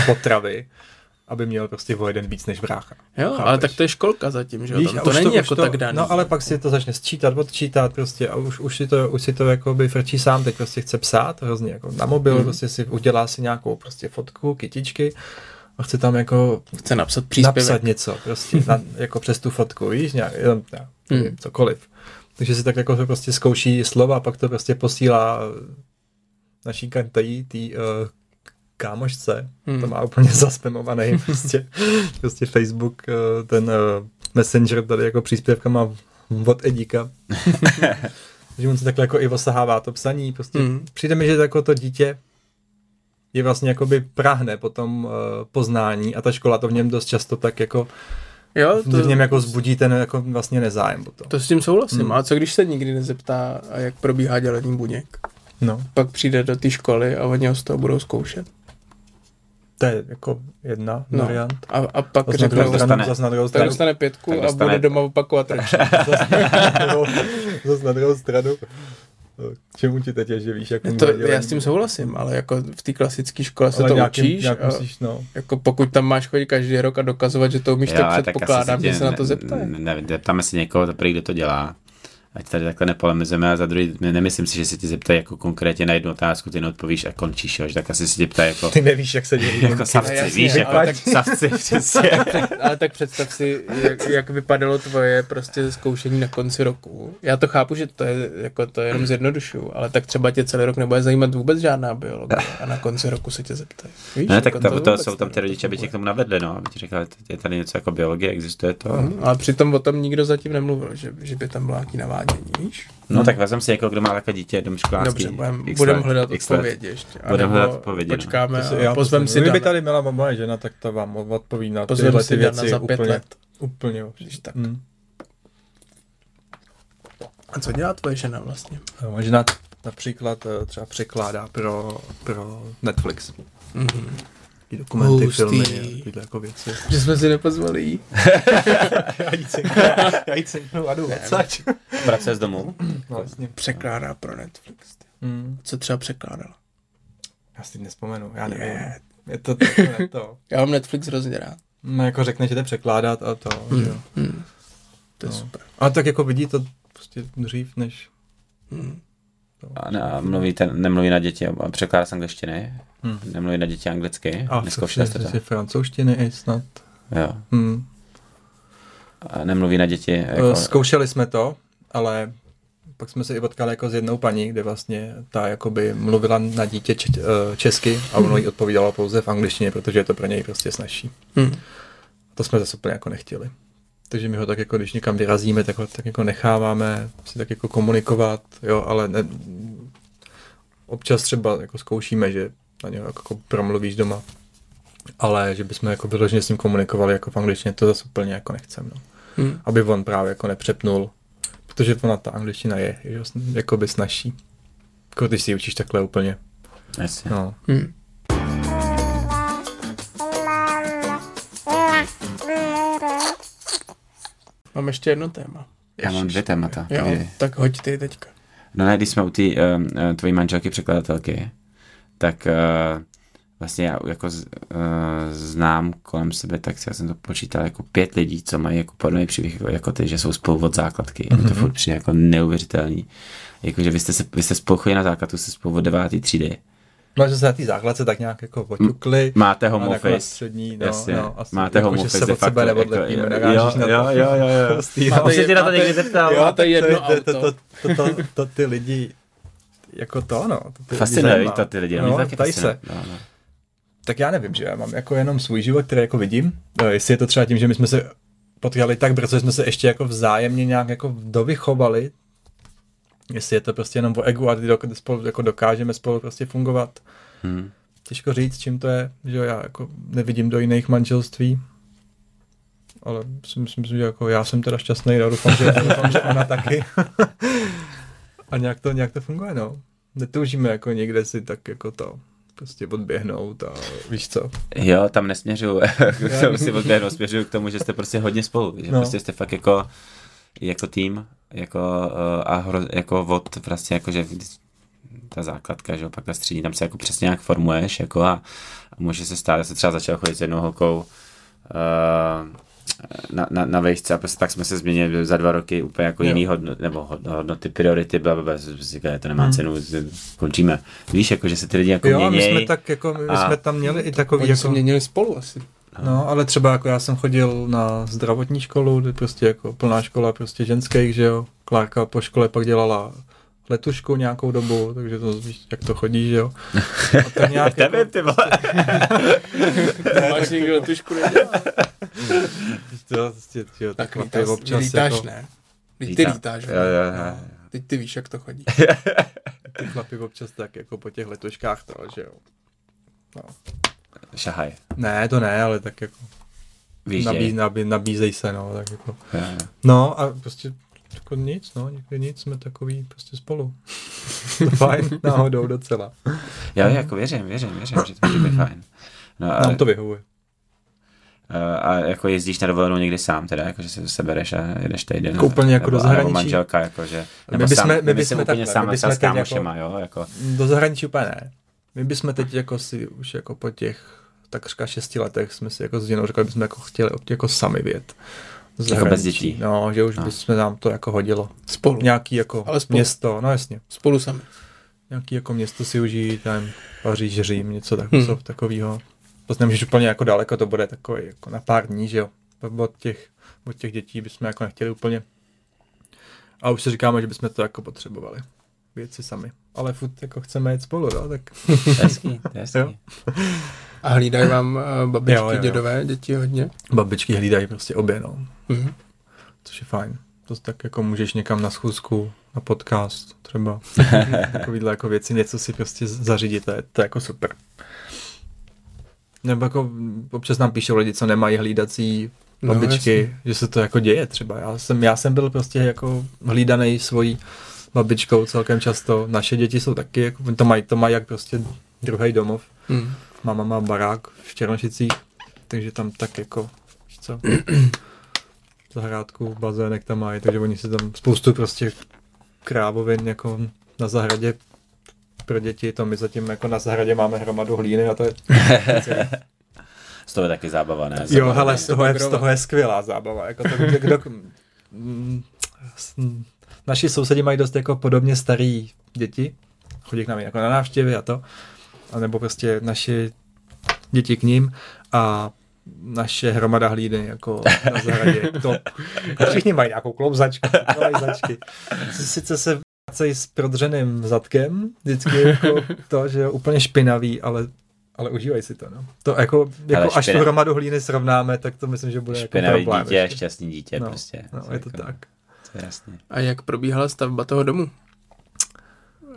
potravy, aby měl prostě o jeden víc než brácha. Jo, Chápeš? ale tak to je školka zatím, že jo? Víš, Tam to není už jako tak daný. No ale pak si to začne sčítat, odčítat prostě a už, už si to, už si to jako by frčí sám, teď prostě chce psát hrozně jako na mobil, mm. prostě si udělá si nějakou prostě fotku, kytičky a chce tam jako Chce napsat příspěvek. napsat něco prostě na, jako přes tu fotku, víš, nějak, jenom, já, Hmm. nevím, cokoliv. Takže si tak jako to prostě zkouší slova a pak to prostě posílá naší kantají, tý uh, kámošce, Hmm. to má úplně zaspamovaný prostě, prostě Facebook, uh, ten uh, Messenger tady jako příspěvka má od Edíka. že on se takhle jako i osahává to psaní, prostě Hmm. přijde mi, že jako to dítě je vlastně jakoby prahne po tom uh, poznání a ta škola to v něm dost často tak jako Jo, to, v něm jako zbudí ten jako vlastně nezájem o to. to s tím souhlasím. Hmm. A co když se nikdy nezeptá, a jak probíhá dělení buněk? No, Pak přijde do té školy a oni ho z toho budou zkoušet. To je jako jedna No. variant. A, a pak Zas na řeknou, druhou dostane- stranu, zas na druhou tak stranu, dostane pětku tak a dostane- bude doma opakovat ročník. zas na druhou- stranu. K čemu ti teď je, že víš, jak To, já s tím souhlasím, ale jako v té klasické škole se Ale to nějakým- učíš nějak a musíš, no. jako pokud tam máš chodit každý rok a dokazovat, že to umíš, tak ale předpokládám, že se na ne- to zeptají. Ne, nevím, zeptáme se někoho, to prý, kdo to dělá. Ať tady takhle nepolemizujeme a za druhý, ne- nemyslím si, že se ti zeptají jako konkrétně na jednu otázku, ty neodpovíš a končíš, jo, že tak asi se tě ptají jako, Ty nevíš, jak se dělí. jako savci, jasně, víš, jako tak- savci, přesně. Ale tak představ si, jak, jak vypadalo tvoje prostě zkoušení na konci roku. Já to chápu, že to je, jako to je jenom zjednodušuju, ale tak třeba tě celý rok nebude zajímat vůbec žádná biologie a na konci roku se tě zeptají. Víš, Ne, tak jako to, to, jsou tam ty rodiče, aby tě k tomu navedli, no, aby ti řekli, je tady něco jako biologie, existuje to. Mhm, Ale přitom o tom nikdo zatím nemluvil, že, že by tam bylo nějaký navádění, víš? No tak vezmem si někoho, kdo má takové dítě domškolácký. Dobře, budeme budem hledat let. odpovědi ještě. A Budem nebo hledat odpovědi, no. Počkáme To si- a to pozvem si- Kdyby tady byla moje žena, tak ta vám odpoví na Pozvem tyhle si ty věci za pět úplně, let. úplně. Když tak. Mm. A co dělá tvoje žena vlastně? No, moje žena například eh, třeba překládá pro, pro Netflix. Mhm. I dokumenty, Hustý. filmy, a tyhle jako věci. Že jsme si nepozvali jí. já jí cinknu, já jí cinknu a jdu odsaď. Pracuje z domu? No, vlastně. Překládá pro Netflix. Mm. Co třeba překládala? Já si nespomenu, já nevím. Ne. Je to, to, je to. Já mám Netflix hrozně rád. No, jako řekne, že jde překládat a to, že jo. Hmm. To je No. super. Ale tak jako vidí to prostě dřív, než... Hmm. A ne, a mluví ten, nemluví na děti, a překládá z angličtiny, Hmm. nemluví na děti anglicky, A neskoušeli jste to? je francouzštiny i snad. Jo. Hmm. A nemluví na děti, jako, Jako... Zkoušeli jsme to, ale pak jsme se i potkali jako s jednou paní, kde vlastně ta jakoby mluvila na dítě č- eh, česky a ono jí odpovídalo pouze v angličtině, protože je to pro něj prostě snažší. Hmm. To jsme zase úplně jako nechtěli. Takže my ho tak jako, když někam vyrazíme, tak ho tak jako necháváme si tak jako komunikovat, jo, ale ne, občas třeba jako zkoušíme, že na něho jako promluvíš doma, ale že bychom jako vyloženě s ním komunikovali jako v angličtině, to zase úplně jako nechcem, no. Hmm. Aby on právě jako nepřepnul, protože ona ta angličtina je, je jako by snažší. Jako když si ji učíš takhle úplně, Jasně. no. Hmm. Mám ještě jedno téma. Já mám dvě témata. Jo, povídej. tak hoď ty teďka. No ne, když jsme u té uh, tvojí manželky překladatelky, tak uh, vlastně já jako z, uh, znám kolem sebe, tak já jsem to počítal jako pět lidí, co mají jako podobný příběh jako, jako ty, že jsou spolu od základky. Mm-hmm. To furt přijde jako neuvěřitelný. Jakože vy jste, se, vy jste spolu na základku, jste spolu od devátý třídy. No, že se na té základce tak nějak jako poťukli. Máte home jako office. střední, no, Jasně, no, asi, máte jako, home že office se od sebe neodlepíme, jako- narážíš na to. jo, jo, jo, jo. Prostý, Máte se tě na to máte- někdy zeptal. jo, máte jedno to, to, auto. to, to, to, to, ty lidi jako to, no. To ty lidi Fascinuje to ty lidi, no, no, fascinuje. se. No, no. Tak já nevím, že já mám jako jenom svůj život, který jako vidím. Eh, Jestli je to třeba tím, že my jsme se potkali tak brzo, že jsme se ještě jako vzájemně nějak jako dovychovali. Jestli je to prostě jenom o egu a kdy dok- spolu jako dokážeme spolu prostě fungovat. Hmm. Těžko říct, čím to je, že jo, já jako nevidím do jiných manželství. Ale si myslím, že jako já jsem teda šťastný, no, doufám, že, doufám, že ona taky. a nějak to, nějak to funguje, no. Netoužíme jako někde si tak jako to prostě odběhnout a víš co. Jo, tam nesměřuju k tomu si odběhnu, směřuju k tomu, že jste prostě hodně spolu, že no. prostě jste fakt jako, jako tým, jako, uh, a hro, jako od vlastně jako, že ta základka, že jo, pak ta střední, tam se jako přesně nějak formuješ, jako a, a může se stát, já jsem třeba začal chodit s jednou holkou uh, na, na, na vejšce a prostě tak jsme se změnili za dva roky úplně jako Jo. jiný hodno, nebo hodno- hodnoty, priority, bla, bla, bla, to nemá Hmm. cenu, končíme. Víš, jako, že se ty lidi jako Jo, a my měněj. jsme tak jako, my a- jsme tam měli i takový Oni se jako... měnili spolu asi. No, ale třeba jako já jsem chodil na zdravotní školu, kde prostě jako plná škola prostě ženských, že jo. Klárka po škole pak dělala letušku nějakou dobu, takže to víš, jak to chodí, že jo. A tak nějak jako, Nevím, ty vole. Máš někdo tušku nedělá? to, prostě, tyjo, Tak chlapy lítáš, občas lítáš jako, ne? Teď ty lítáš, Jo, jo, jo. No, Teď ty víš, jak to chodí. ty chlapy občas tak jako po těch letuškách to, že jo. No. Šahaj. Ne, to ne, ale tak jako Víš, nabí, nabí, nabízej se, no, tak jako. Jo, jo. No a prostě jako nic, no, někdy nic, jsme takový prostě spolu. Fajn, náhodou docela. Jo, jako věřím, věřím, věřím, že to může být fajn. No a, Nám to vyhovuje. a, a jako jezdíš na dovolenou někdy sám teda, jako že se sebereš a jedeš týden. Jako úplně jako nebo, do a Nebo zahraničí? manželka, jako že, My nebo bychom- sám, my my bychom úplně sám, my bychom s kámošema, jo, jako. Do zahraničí úplně ne. My bychom teď jako si už jako po těch takřka šesti letech jsme si jako s Dinou řekli, že bychom jako chtěli jako sami vět. Do Jako bez dětí. No, že už No. bychom nám to jako hodilo. Spolu. Nějaký jako Ale spolu. město, no jasně. Spolu sami. Nějaký jako město si užít, tam Paříž, Řím, něco tak, Hmm. hmm. takového. To nemůžeš úplně jako daleko, to bude takový jako na pár dní, že jo. Od těch, od těch dětí bychom jako nechtěli úplně. A už si říkáme, že bychom to jako potřebovali. Věci sami. Ale furt jako chceme jít spolu, no, tak hezký, hezký. Jo. A hlídají vám uh, babičky, Jo, jo, jo. dědové, děti hodně? babičky hlídají prostě obě, no. Mhm. Což je fajn. To tak jako můžeš někam na schůzku, na podcast třeba. Takovýhle jako věci, něco si prostě zařídit, to je, to je jako super. Nebo jako občas nám píšou lidi, co nemají hlídací No, babičky, jasně. že se to jako děje třeba. Já jsem, já jsem byl prostě jako hlídaný svojí babičkou celkem často. Naše děti jsou taky, jako, to mají, to mají jak prostě druhý domov. Mhm. Máma má barák v Černošicích, takže tam tak jako, co, zahrádku, bazének tam mají, takže oni si tam spoustu prostě krávovin jako na zahradě pro děti, to my zatím jako na zahradě máme hromadu hlíny a to je Z toho je taky zábava, ne? Jo, hele, z toho, je, z toho je skvělá zábava. Jako to, kdo, kdo, mm, mm, naši sousedi mají dost jako podobně starý děti, chodí k nám jako na návštěvy a to, a nebo prostě naši děti k ním a naše hromada hlíny jako na zahradě. To, jako všichni mají nějakou klouzačku, klouzačky. Sice se vracejí s prodřeným zadkem, vždycky jako to, že je úplně špinavý, ale ale užívají si to, no. To jako, jako až tu hromadu hlíny srovnáme, tak to myslím, že bude jako Špinavý problém. dítě, ještě. šťastný dítě no, prostě. No, je to jako- tak. To je jasný. A jak probíhala stavba toho domu?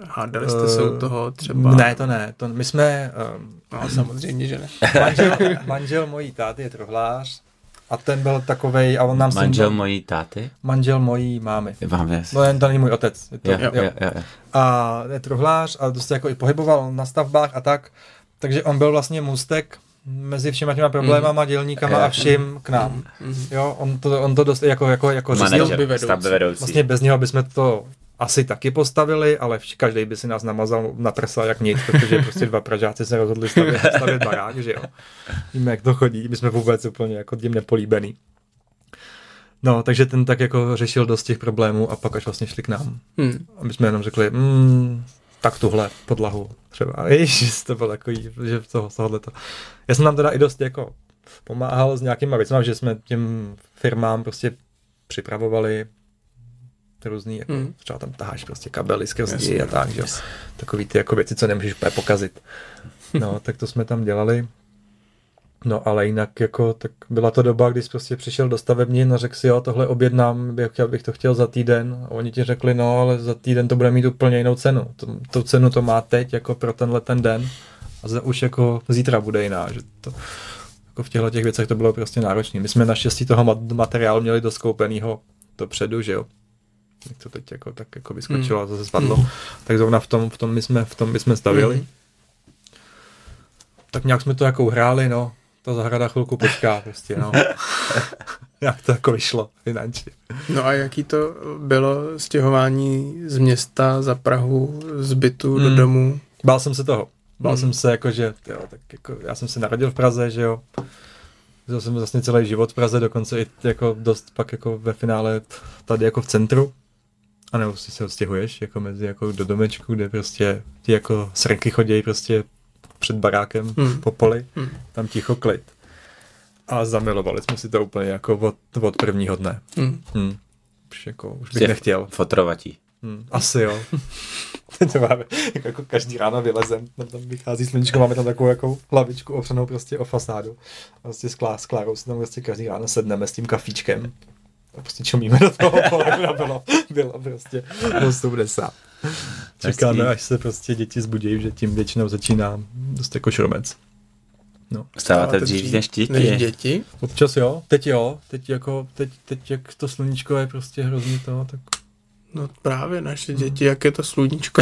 Hádali jste se u toho třeba? Ne, to ne. To, my jsme, um, No, samozřejmě, že ne. manžel, manžel mojí táty je truhlář a ten byl takovej, a on nám Manžel sem, mojí táty? manžel mojí mámy. Vám je... No jen to není můj otec. Je to, Jo, jo, jo, jo. A je truhlář a dost se jako i pohyboval na stavbách a tak. Takže on byl vlastně můstek mezi všema těma problémama, dělníkama a vším k nám. Mhm. Jo, on to, on to dost jako, jako, jako. Stavby Manažer, vedoucí. vedoucí. Vlastně bez něho bychom to asi taky postavili, ale každý by si nás namazal na prsa jak nic, protože prostě dva Pražáci se rozhodli stavět, stavět barák, že jo. Víme, jak to chodí, my jsme vůbec úplně jako tím nepolíbený. No, takže ten tak jako řešil dost těch problémů a pak až vlastně šli k nám. Hmm. A my jsme jenom řekli, mm, tak tuhle podlahu třeba. Ježiš, to bylo takový, že toho, z tohohleto. Já jsem nám teda i dost jako pomáhal s nějakýma věcmi, že jsme těm firmám prostě připravovali různý, jako, Mm. třeba tam taháš prostě kabely skrz zdi a tak, že jo. Takový ty jako věci, co nemůžeš pokazit. No, tak to jsme tam dělali. No, ale jinak jako, tak byla to doba, kdy jsi prostě přišel do stavebnin a řekl si, jo, tohle objednám, bych, chtěl, bych to chtěl za týden. A oni ti řekli, no, ale za týden to bude mít úplně jinou cenu. To, tu cenu to má teď, jako pro tenhle ten den. A za, už jako zítra bude jiná, že to, jako v těchto těch věcech to bylo prostě náročné. My jsme naštěstí toho mat- materiálu měli doskoupenýho dopředu, že jo. Jak to teď jako, tak jako vyskočilo a zase spadlo. Tak zrovna v tom, v tom my jsme, v tom my jsme stavili. Mhm. Tak nějak jsme to jako uhráli, no. Ta zahrada chvilku počká prostě, no. jak to jako vyšlo finančně. No a jaký to bylo stěhování z města za Prahu, z bytu do Hmm. domu? Bál jsem se toho. Bál Hmm. jsem se jako, že jo, tak jako, já jsem se narodil v Praze, že jo. Žil jsem vlastně celý život v Praze, dokonce i jako dost pak jako ve finále tady jako v centru. A nebo si se odstěhuješ jako mezi jako do domečku, kde prostě ti jako srnky chodí prostě před barákem Hmm. po poli, Hmm. tam ticho klid. A zamilovali jsme si to úplně jako od, od prvního dne. Hm. Hmm. Už jako, už bych nechtěl. Fotrovatí. Hmm, asi jo. to máme, jako, jako každý ráno vylezem, tam, tam vychází sluníčko, máme tam takovou jako hlavičku opřenou prostě o fasádu. A prostě s, Klá, s Klárou si tam prostě každý ráno sedneme s tím kafíčkem. A prostě čumíme do toho, pole, bylo, bylo prostě 80. Čekáme, až se prostě děti zbudí, že tím většinou začíná dost jako šromec. No. Vstáváte dřív dřív než děti. Než děti? Občas jo, teď jo, teď jako, teď, teď jak to sluníčko je prostě hrozně to, tak No právě naše děti, jak je to sluníčko.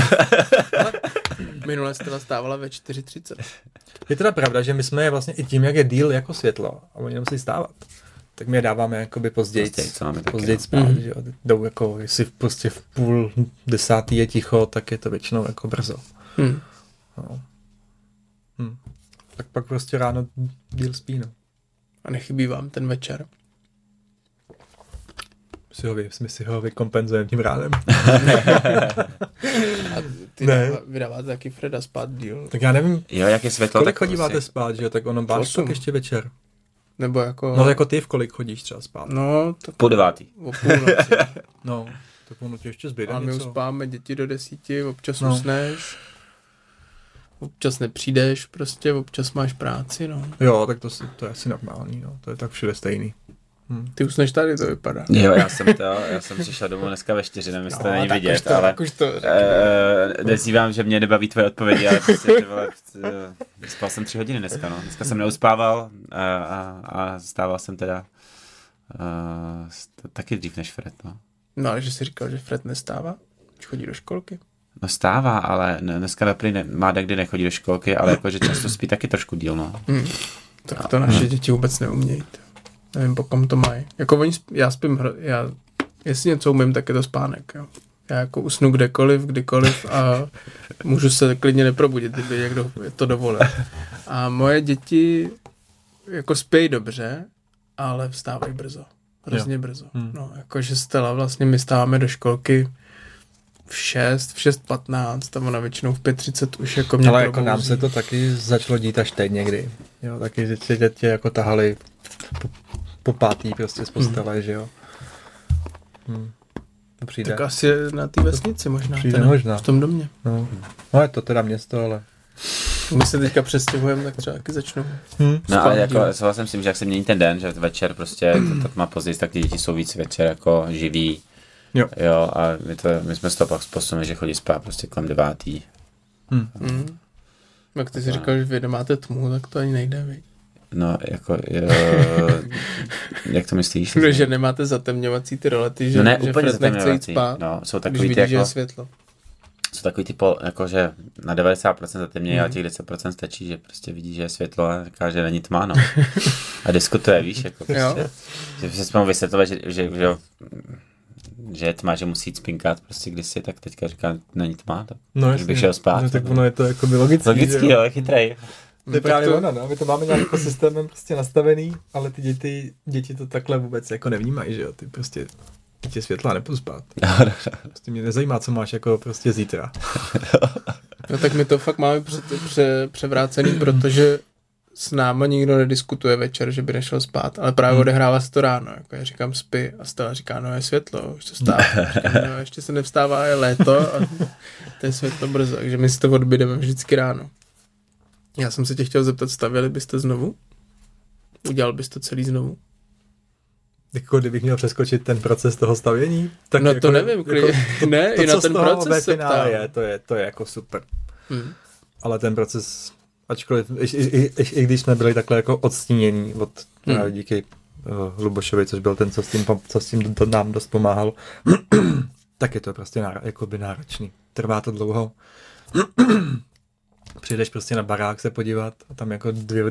Minule jste nastávala ve 4.30. Je teda pravda, že my jsme vlastně i tím, jak je díl jako světlo a oni nemusí stávat, tak my je dáváme jakoby později. Později, co máme později no. spát, Mhm. že jo. Jdou jako, jestli prostě v půl desátý je ticho, tak je to většinou jako brzo. Hm. No. Hm. Tak pak prostě ráno díl spí, no. A nechybí vám ten večer. My si ho, vy, my si ho vykompenzujeme tím ránem. A ty Ne. dává, vydáváte taky Freda spát díl. tak já nevím, Jo, jak je světlo, kolik tak chodíváte prostě- spát, že jo, tak ono pak ještě večer. Nebo jako... No jako ty v kolik chodíš třeba spát? No, tak Půl devátý. o půlnoci. No, tak ono ti ještě zbyde A my něco. uspáme děti do desíti, občas No. usneš, občas nepřijdeš, prostě občas máš práci, no. Jo, tak to, to je asi normální, no. To je tak všude stejný. Hm. Ty usneš tady, to vypadá. Jo, já jsem to, já jsem přišel domů dneska ve čtyři, nevím, jestli to není No, vidět, už to, ale... už to. Uh, nezývám, že mě nebaví tvoje odpovědi, ale prostě ty vole, uh, spal jsem tři hodiny dneska, no. Dneska jsem neuspával a, a, a stával jsem teda uh, taky dřív než Fred, no. No, ale že jsi říkal, že Fred nestává, už chodí do školky. No stává, ale ne, dneska naprý ne, má kdy nechodí do školky, ale jakože často spí taky trošku díl, no. Hm. Tak to naše děti vůbec neumějí. to. Nevím, po kom to mají. Jako oni, já spím, já, jestli něco umím, tak je to spánek, jo. Já jako usnu kdekoliv, kdykoliv a můžu se klidně neprobudit, kdyby někdo to dovolil. A moje děti jako spějí dobře, ale vstávají brzo. Hrozně brzo. Hmm. No, jakože Stella vlastně, my stáváme do školky v 6, v 6.15 a ona většinou v 5.30 už jako mě Ale jako nám se to taky začalo dít až teď někdy. Jo, taky že tě, tě jako tahali po, po pátý prostě z postele, že jo. Hm. To přijde. Tak asi na té vesnici možná. Přijde teda, možná. V tom domě. No. no je to teda město, ale... My se teďka přestěhujeme, tak třeba taky začnu. Hm. No ale jako souhlasím s tím, že jak se mění ten den, že večer prostě, ta tma později, tak ty děti jsou víc večer jako živí. Jo. Jo, a my, to, my jsme z toho pak posunuli, že chodí spát prostě kolem devátý. Hm. Mm. Jak ty jsi říkal, že vy nemáte tmu, tak to ani nejde, viď? No, jako, jo, jak to myslíš? No, že nemáte zatemňovací ty rolety, že, no ne, že úplně Fred nechce jít spát, No, jsou když takový vidí, ty že je jako, světlo. jsou takový ty, pol, jako, že na 90% zatemnějí, Mhm. ale těch 10% stačí, že prostě vidí, že je světlo a říká, že není tma, no. A diskutuje, víš, jako Jo. prostě, že se spolu vysvětlovat, že, že, že, že je tma, že musí jít spinkat prostě kdysi, tak teďka říká, není tma, tak No Když bych šel spát, No, tak tak- ono je to jako by logický, logicky, že jo, je chytrej. To je No, tak právě to- ono, no. My to máme nějak jako systémem prostě nastavený, ale ty děti, děti to takhle vůbec jako nevnímají, že jo. Ty prostě tě světla nepůjdu spát. Prostě mě nezajímá, co máš jako prostě zítra. No tak my to fakt máme pře, pře, převrácený, protože s náma nikdo nediskutuje večer, že by nešel spát, ale právě Hmm. odehrává se to ráno. Jako já říkám spy a Stella říká, no je světlo, už se vstává. Říkám, no, ještě se nevstává, je léto a to je světlo brzo, takže my si to odbydeme vždycky ráno. Já jsem se tě chtěl zeptat, stavěli byste znovu? Udělal bys to celý znovu? Jako kdybych měl přeskočit ten proces toho stavění, tak no jako, to nevím, jako, ne, to, i na ten proces se ptám. je, to je, to je jako super. Hmm. Ale ten proces, ačkoliv, i, i, i, i když jsme byli takhle jako odstínění od Hmm. právě díky uh, Lubošovi, což byl ten, co s tím, co s tím do, nám dost pomáhal, tak je to prostě nára, jakoby náročný. Trvá to dlouho. Přijdeš prostě na barák se podívat a tam jako dvě,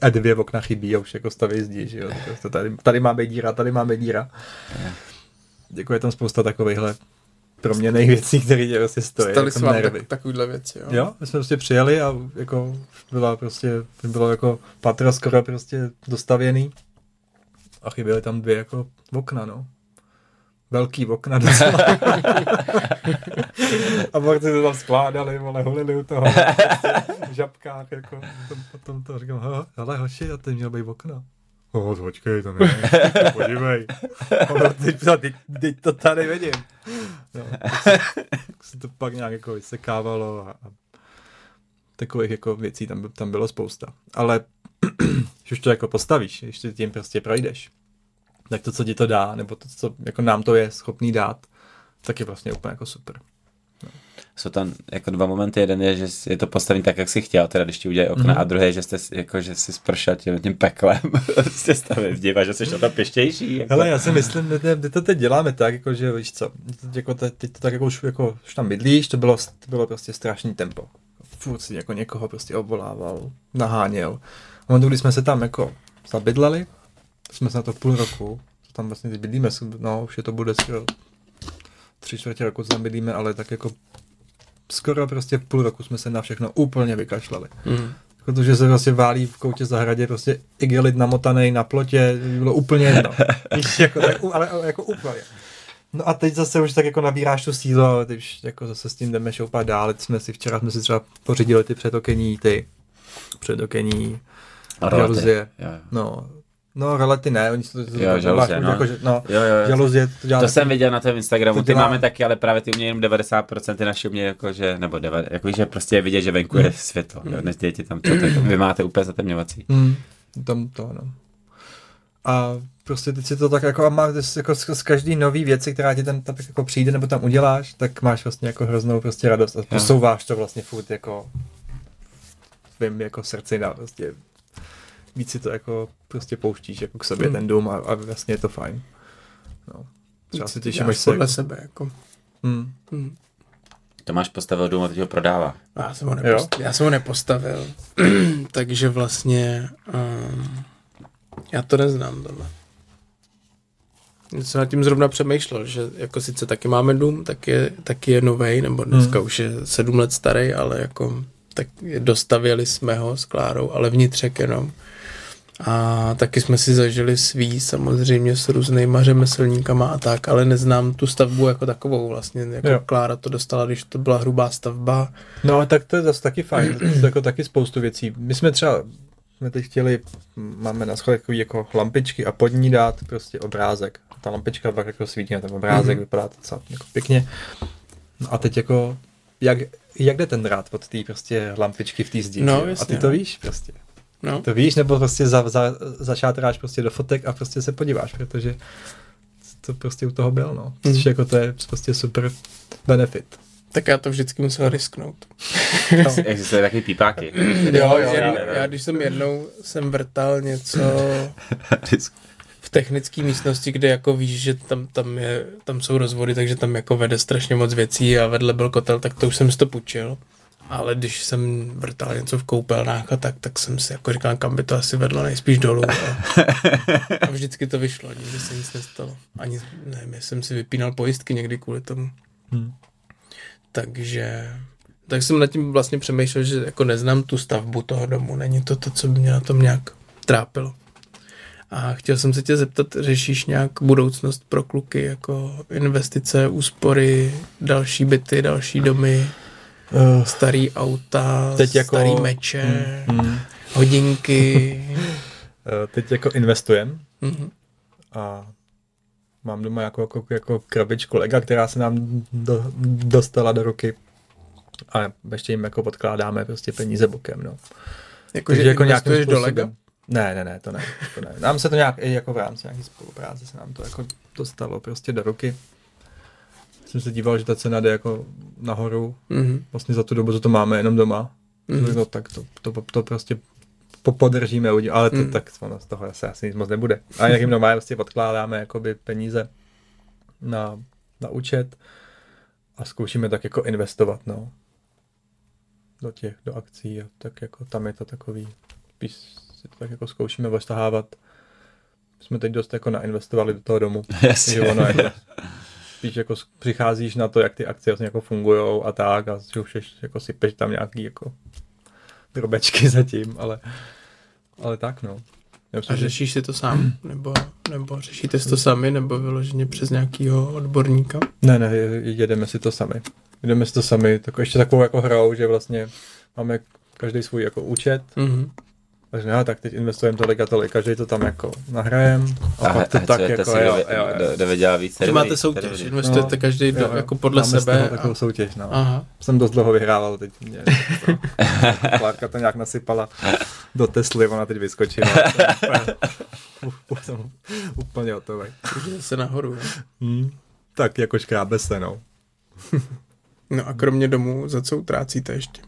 a dvě okna chybí a už jako staví zdi, že jo. Prostě tady, tady máme díra, tady máme díra. Jako je tam spousta takovýchhle proměných věcí, které tě prostě stojí. Stali jako se vám nervy. tak, takovýhle věci, jo? Jo, my jsme prostě přijeli a jako byla prostě, bylo jako patro skoro prostě dostavěný a chyběly tam dvě jako okna, no. Velký okna docela. a pak to tam skládali, vole, holili u toho v žabkách, jako, potom, potom to říkám, "Hele, hoši, a teď měl být okna. Oh, počkej, to ne, podívej. Ono, teď, teď, teď, to tady vidím. No, tak se, tak se to pak nějak jako vysekávalo a, a takových jako věcí tam, tam bylo spousta. Ale když už to jako postavíš, ty tím prostě projdeš, tak to, co ti to dá, nebo to, co jako nám to je schopný dát, tak je vlastně úplně jako super. Jsou tam jako dva momenty. Jeden je, že je to postavený tak, jak jsi chtěl, teda když ti udělají okna, Mhm. mm-hmm. a druhý je, že jsi, jako, že jsi spršel tím, tím peklem. Jste stavit diva, že jsi na to pěštější. Jako. Hele, já si myslím, že my to teď děláme tak, jako, že víš co, jako teď, teď to tak jako už, jako už tam bydlíš, to bylo, to bylo prostě strašný tempo. Furt si jako někoho prostě obvolával, naháněl. A momentu, kdy jsme se tam jako zabydleli, jsme se na to půl roku, co tam vlastně teď bydlíme, no už je to bude skoro tři čtvrtě roku, co tam bydlíme, ale tak jako skoro prostě půl roku jsme se na všechno úplně vykašlali. Hmm. Protože se prostě válí v koutě zahradě prostě igelit namotaný na plotě, bylo úplně jedno. Jako, tak, ale jako úplně. No a teď zase už tak jako nabíráš tu sílu, ale teď už jako zase s tím jdeme šoupat dál. Teď jsme si včera jsme si třeba pořídili ty předokení, ty předokení, jo. No, no rolety ne, oni to, to, to, Jo, žaluzie, no. Jako, že, no, Jo, jo, jo. žaluzie to dělá To taky- jsem viděl na tom Instagramu, to ty dělá- máme taky, ale právě ty umějí jenom 90%, ty naši umějí jako, že, nebo 90, jako, že prostě je vidět, že venku je světlo, jo, než ti tam to, tak vy máte úplně zatemňovací. Hmm, tam to, no. A prostě teď si to tak jako, a má, jako z, z každý nový věci, která ti tam, tam jako přijde nebo tam uděláš, tak máš vlastně jako hroznou prostě radost a posouváš to vlastně furt jako tvým jako srdci na prostě víc si to jako prostě pouštíš jako k sobě Hmm. ten dům a, a vlastně je to fajn. No. Třeba se těším, až se... podle sebe, jako. Hmm. Hmm. Tomáš postavil dům a teď ho prodává. Já jsem ho, nepost- já jsem ho nepostavil, takže vlastně um, já to neznám tohle. Já jsem nad tím zrovna přemýšlel, že jako sice taky máme dům, tak je, taky je novej, nebo dneska Hmm. už je sedm let starý, ale jako tak dostavěli jsme ho s Klárou, ale vnitřek jenom. A taky jsme si zažili svý samozřejmě s různýma řemeslníkama a tak, ale neznám tu stavbu jako takovou vlastně. Jako Jo. Klára to dostala, když to byla hrubá stavba. No, tak to je zase taky fajn, to je jako taky spoustu věcí. My jsme třeba, jsme teď chtěli, máme na schodech jako lampičky a pod ní dát prostě obrázek. Ta lampička pak jako svítí na ten obrázek, Mhm. vypadá to docela jako pěkně. No a teď jako, jak, jak jde ten drát od té prostě lampičky v té zdi? No, jo? a jasně, ty to no. víš prostě. No. To víš, nebo prostě za, za, začátráš prostě do fotek a prostě se podíváš, protože to prostě u toho byl, no. Což Mhm. jako to je prostě super benefit. Tak já to vždycky musel risknout. Existují taky pípáky. Jo, jo, já, jo. já když jsem jednou jsem vrtal něco v technické místnosti, kde jako víš, že tam, tam, je, tam jsou rozvody, takže tam jako vede strašně moc věcí a vedle byl kotel, tak to už jsem si to půjčil. Ale když jsem vrtal něco v koupelnách a tak, tak jsem si jako říkal, kam by to asi vedlo, nejspíš dolů. A, a vždycky to vyšlo, nikdy se nic nestalo. Ani, nevím, jsem si vypínal pojistky někdy kvůli tomu. Hmm. Takže tak jsem nad tím vlastně přemýšlel, že jako neznám tu stavbu toho domu, není to to, co by mě na tom nějak trápilo. A chtěl jsem se tě zeptat, řešíš nějak budoucnost pro kluky, jako investice, úspory, další byty, další domy, Uh, starý auta, Teď jako- starý meče, Hmm. Hodinky. Eh, Teď jako investujem Mhm. a mám doma jako, jako, jako krabičku lega, která se nám do, dostala do ruky a ještě jim jako podkládáme prostě peníze bokem, no. Jakože Takže jako investuješ do lega? Ne, ne, ne, to ne, to ne. Nám se to nějak, jako v rámci nějaký spolupráce se nám to jako dostalo prostě do ruky. Jsem se díval, že ta cena jde jako nahoru, Mhm. vlastně za tu dobu, co to máme jenom doma. Mhm. Mm. No, tak to, to, to prostě po- podržíme, ale to, mm. tak ono z toho asi, asi nic moc nebude. A jak jim normálně prostě podkládáme jakoby peníze na, na účet a zkoušíme tak jako investovat, no. Do těch, do akcí a tak jako tam je to takový, spíš si to tak jako zkoušíme oštahávat. Jsme teď dost jako nainvestovali do toho domu. Jasně. Že ono jako, spíš jako přicházíš na to, jak ty akcie vlastně jako fungujou a tak a už jako sypeš tam nějaký jako drobečky zatím, ale, ale tak no. Já A myslím, že řešíš si to sám? Nebo, nebo řešíte si to sami? Nebo vyloženě přes nějakého odborníka? ne, ne, je- jedeme si to sami. Jedeme si to sami, tak ještě takovou jako hrou, že vlastně máme každý svůj jako účet, Mhm. Takže no, tak teď investujeme tolik a tolik, každý to tam jako nahrajem a, A, pak to a tak jako to si jo, jo, jo. víc? Že máte soutěž, tady investujete každý do, jo, jo. jako podle Máme sebe. toho takovou A, soutěž, no. aha. jsem dost dlouho vyhrával teď. Mě, Klárka to nějak nasypala do Tesly, ona teď vyskočila. Úplně- jsem úplně hotový. Se nahoru. Hmm. Tak jako škrábe se, no. No a kromě domů, za co utrácíte ještě?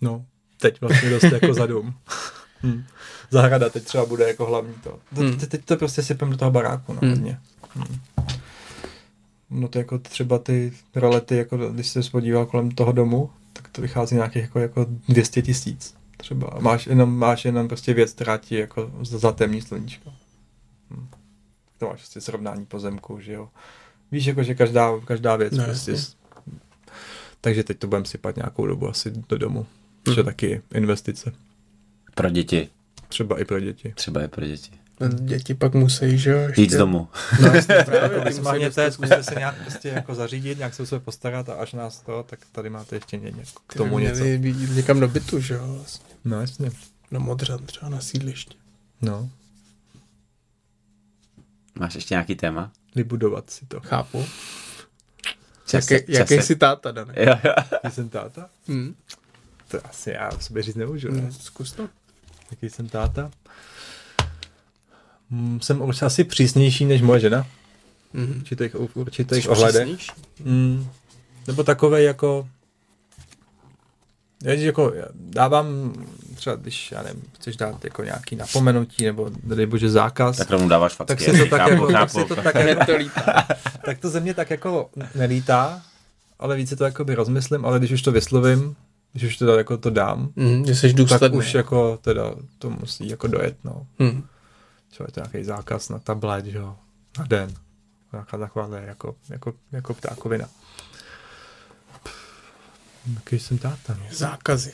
No, teď vlastně dost jako za dům. Hmm. Zahrada teď třeba bude jako hlavní to. Hmm. Te- Teď to prostě sypem do toho baráku, no, Hmm. hodně. Hmm. No to jako třeba ty rolety, jako když se podíval kolem toho domu, tak to vychází nějakých jako, jako 200 tisíc. Třeba máš jenom, máš jenom prostě věc, která ti jako zatemní sluníčko. Hm. To máš prostě srovnání pozemku, že jo. Víš, jako, že každá, každá věc No, prostě... Takže teď to budeme sypat nějakou dobu asi do domu. Což je taky investice. Pro děti. Třeba i pro děti. Třeba je pro děti. No, Děti pak musí, že jo? ještě- Jít z domu. No, jasně, právě, dostat- zkuste se nějak prostě jako zařídit, nějak se o sebe postarat a až nás to, tak tady máte ještě ně, ně, k tomu něco. měli být někam do bytu, že jo? Vlastně. No jasně. Na Modřan, třeba na sídliště. No, Máš ještě nějaký téma? vybudovat si to. Chápu. Čase, Jaký, jaký jsi táta, Danek? Jo, jo. Jaký jsem táta? Hmm. To asi já o sobě říct nemůžu. No, Ne? zkus to. Jaký jsem táta? Mm, jsem určitě asi přísnější než moje žena. Mhm. V určitých, v určitých ohledech. přísnější? Mm, nebo takové jako... Já, jako já dávám třeba, když, já nevím, chceš dát jako nějaký napomenutí nebo nedej bože zákaz, Tak rovnou dáváš facky. tak si to tak jako, tak si to tak jako, to lítá. tak to ze mě tak jako nelítá, ale více to jakoby rozmyslím, ale když už to vyslovím, když už teda jako to dám, Mhm, že jsi tak důsledný. už jako teda to musí jako dojet, no. Mhm. Třeba je to nějaký zákaz na tablet, že jo, na den. Nějaká takováhle jako, jako, jako ptákovina. Jaký jsem táta? no. Zákazy.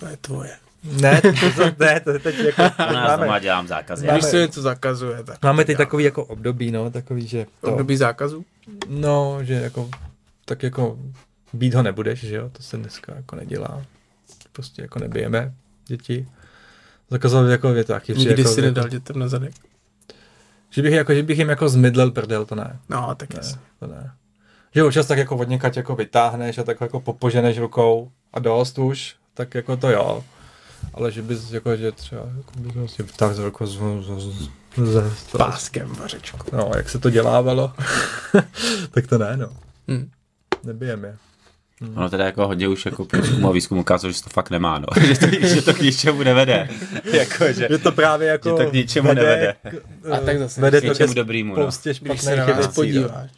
To je tvoje. Ne, to, to, ne, to je teď jako, U nás doma máme, dělám zákazy. Máme- Když se něco zakazuje, tak máme teď takový jako období, no, takový, že to, období zákazu? no, že jako, tak jako být ho nebudeš, že jo, to se dneska jako nedělá. Prostě jako nebijeme děti. Zakazoval jako je to taky Nikdy jako, si jako, nedal dětem na zadek. Že bych, jako, že bych jim jako zmydlel prdel, to ne. No, tak Ne, jasně. to ne. Že občas tak jako od někať jako vytáhneš a tak jako popoženeš rukou a dost už, tak jako to jo. Ale že bys jako, že třeba jako bys vlastně vytáhl za ruku z, z, z, z, z, Páskem vařečku. No, jak se to dělávalo, tak to ne, no. Hm. Nebijem je. Ono teda jako hodně už jako průzkum a výzkum ukázalo, že to fakt nemá, no. že, to, že to k ničemu nevede. jako, že, Je to právě jako... že to k ničemu nevede. A tak zase vede K ke dobrýmu, no. Když se na nás no. podíváš.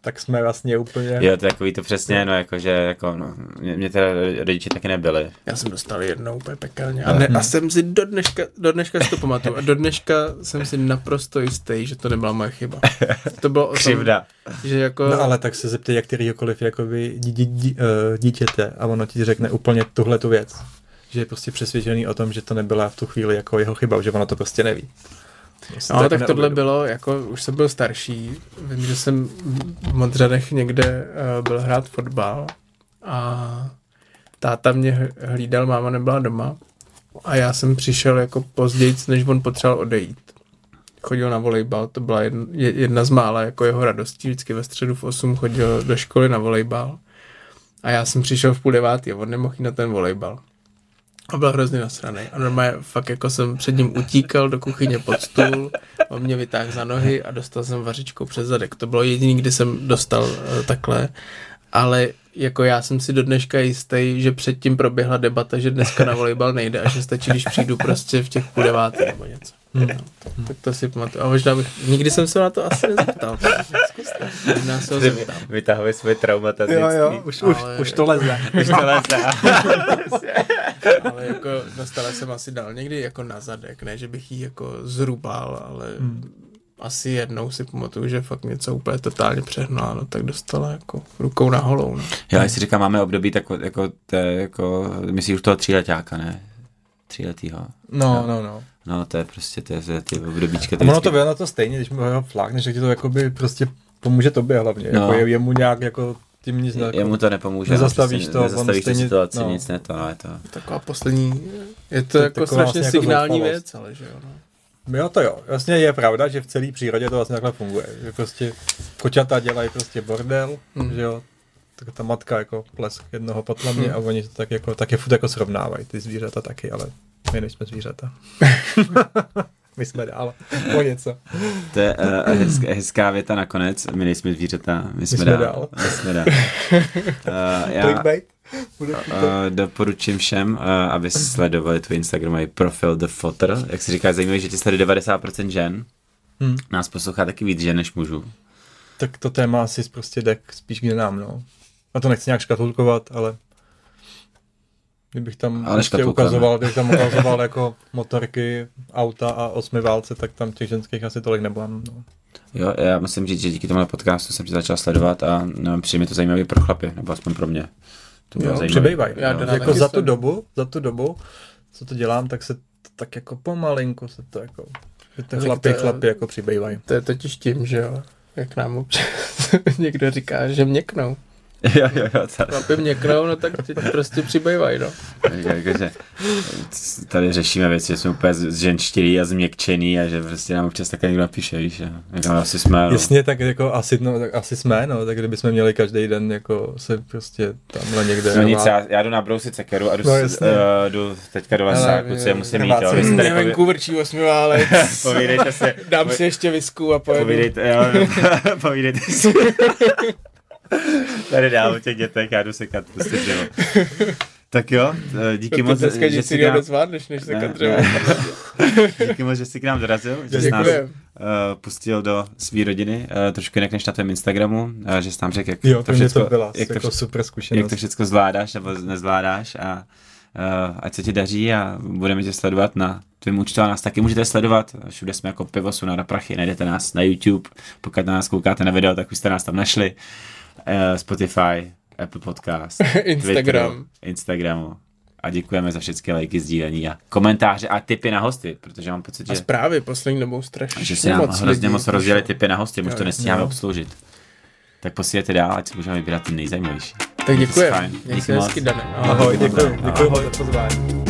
Tak jsme vlastně úplně... Jo, to je takový to přesně, no jako, že jako, no, mě, mě teda rodiče taky nebyli. Já jsem dostal jednou úplně pekelně. A, ne, a jsem si do dneška, do dneška si to pamatuju. A do dneška jsem si naprosto jistý, že to nebyla moje chyba. To bylo o tom, Křivda. že jako... No ale tak se zeptej jak kterýhokoliv jakoby dí, dí, dí, uh, dítěte a ono ti řekne úplně tuhle tu věc. Že je prostě přesvědčený o tom, že to nebyla v tu chvíli jako jeho chyba, že ono to prostě neví. Prostě No, jako tak tohle bylo, jako už jsem byl starší, vím, že jsem v Modřanech někde uh, byl hrát fotbal a táta mě hlídal, máma nebyla doma a já jsem přišel jako později, než on potřeboval odejít. Chodil na volejbal, to byla jedna, jedna z mála jako jeho radostí, vždycky ve středu v 8 chodil do školy na volejbal. A já jsem přišel v půl devátý a on nemohl jít na ten volejbal. A byl hrozně nasraný. A normálně fakt jako jsem před ním utíkal do kuchyně pod stůl, on mě vytáhl za nohy a dostal jsem vařičkou přes zadek. To bylo jediný, kdy jsem dostal uh, takhle. Ale jako já jsem si do dneška jistý, že předtím proběhla debata, že dneska na volejbal nejde a že stačí, když přijdu prostě v těch půl devátý nebo něco. Hmm. No, tak to si pamatuju. A možná bych, nikdy jsem se na to asi nezeptal. Zkuste. Možná se ho zeptám. Vytahuje svoje traumatistický. Jo, jo, už, už, Ale- už to leze. Už to leze. Ale jako dostala jsem asi dal někdy jako na zadek, ne, že bych jí jako zrubal, ale hmm. Asi jednou si pamatuju, že fakt něco úplně totálně přehnala, no tak dostala jako rukou na holou, no. Jo, já si říkám, máme období tak, jako, to je jako, myslíš už toho tříletáka, ne? Tříletýho. No, no, no. No, to je prostě, to je to je ty obdobíčka. Ono to bylo na to stejně, když mu ho flákneš, že ti to jakoby prostě pomůže tobě hlavně. No. Jako je, jemu nějak jako tím nic ne, Jemu to nepomůže. Nezastavíš no, to, nezastavíš tu stejně- situaci, no. nic ne to, ale to. Taková poslední, je to, To jako strašně vlastně jako signální zoufalost. věc, ale že jo, no. Jo, to jo. Vlastně je pravda, že v celé přírodě to vlastně takhle funguje. Že prostě koťata dělají prostě bordel, Hmm. že jo. Tak ta matka jako plesk jednoho potla mě Hmm. a oni to tak jako, tak je furt jako srovnávají, ty zvířata taky, ale my nejsme zvířata. my jsme dál, o něco. To je uh, hezká, hezká věta nakonec. My nejsme zvířata, my jsme, jsme dál. dál. My jsme dál. Uh, já Clickbait? Uh, doporučím všem, uh, aby sledovali tvůj Instagramový profil The Fotter. Jak si říká, zajímavé, že tě sleduje 90% žen. Hmm. Nás poslouchá taky víc žen než mužů. Tak to téma asi prostě jde spíš k nám, no. A to nechci nějak škatulkovat, ale kdybych tam Ale škatulkujeme. ukazoval, kdybych tam ukazoval jako motorky, auta a osmi válce, tak tam těch ženských asi tolik nebudem. No. Jo, já musím říct, že díky tomuhle podcastu jsem tě začal sledovat a no, přijde to zajímavý pro chlapy, nebo aspoň pro mě. To Jo, přibývají. Já no. Jako za tu dobu, za tu dobu, co to dělám, tak se to, tak jako pomalinku se to jako, že ty chlapy, chlapy jako přibývají. To je totiž tím, že jo, jak nám občas někdo říká, že měknou. Jo, jo, jo, měknou, no tak ti prostě přibývají, no. jako, jakože, tady řešíme věci, že jsme úplně zženštilí a změkčený a že prostě nám občas také někdo napíše, víš, a jako asi jsme, no. Jasně, tak jako asi, no, tak asi jsme, no, tak kdybychom měli každý den jako se prostě tamhle někde. No nic, já, já jdu nabrousit sekeru a jdu, No, jasně. uh, jdu teďka do lesáku, co je musím mít, jo. Vy tady Mě venku vrčí osmiválec, poví- povídejte si, dám si ještě visku a pojedu. povídejte, jo, povídejte si. Tady dál o těch dětech, já jdu sekat prostě dřevo. Tak jo, eh, díky To moc, dneska že jsi k nám, nezvládneš, než se Ne, kadřevo. díky moc, že jsi k nám dorazil, že jsi nás uh, pustil do své rodiny, uh, trošku jinak než na tvém Instagramu, uh, že jsi tam řekl, jak Jo, to všechno, to byla jak to, jako super jak zkušenost. to všechno zvládáš nebo nezvládáš a uh, ať se ti daří a budeme tě sledovat na tvém účtu a nás taky můžete sledovat. Všude jsme jako pivo jsou na prachy, najdete nás na YouTube, pokud na nás koukáte na video, tak už jste nás tam našli. Uh, Spotify, Apple Podcast, Instagram. Twitteru, Instagramu. A děkujeme za všechny lajky, sdílení a komentáře a tipy na hosty, protože mám pocit, A že, zprávy poslední dobou strašně že si nám moc hrozně moc rozdělili tipy na hosty, už to nestíháme jo. obsloužit. Tak posílejte dál, ať si můžeme vybírat ten nejzajímavější. Tak se. Měj Díky se moc. hezky, Dane. Ahoj, děkuji, Ahoj. děkuji moc za pozvání.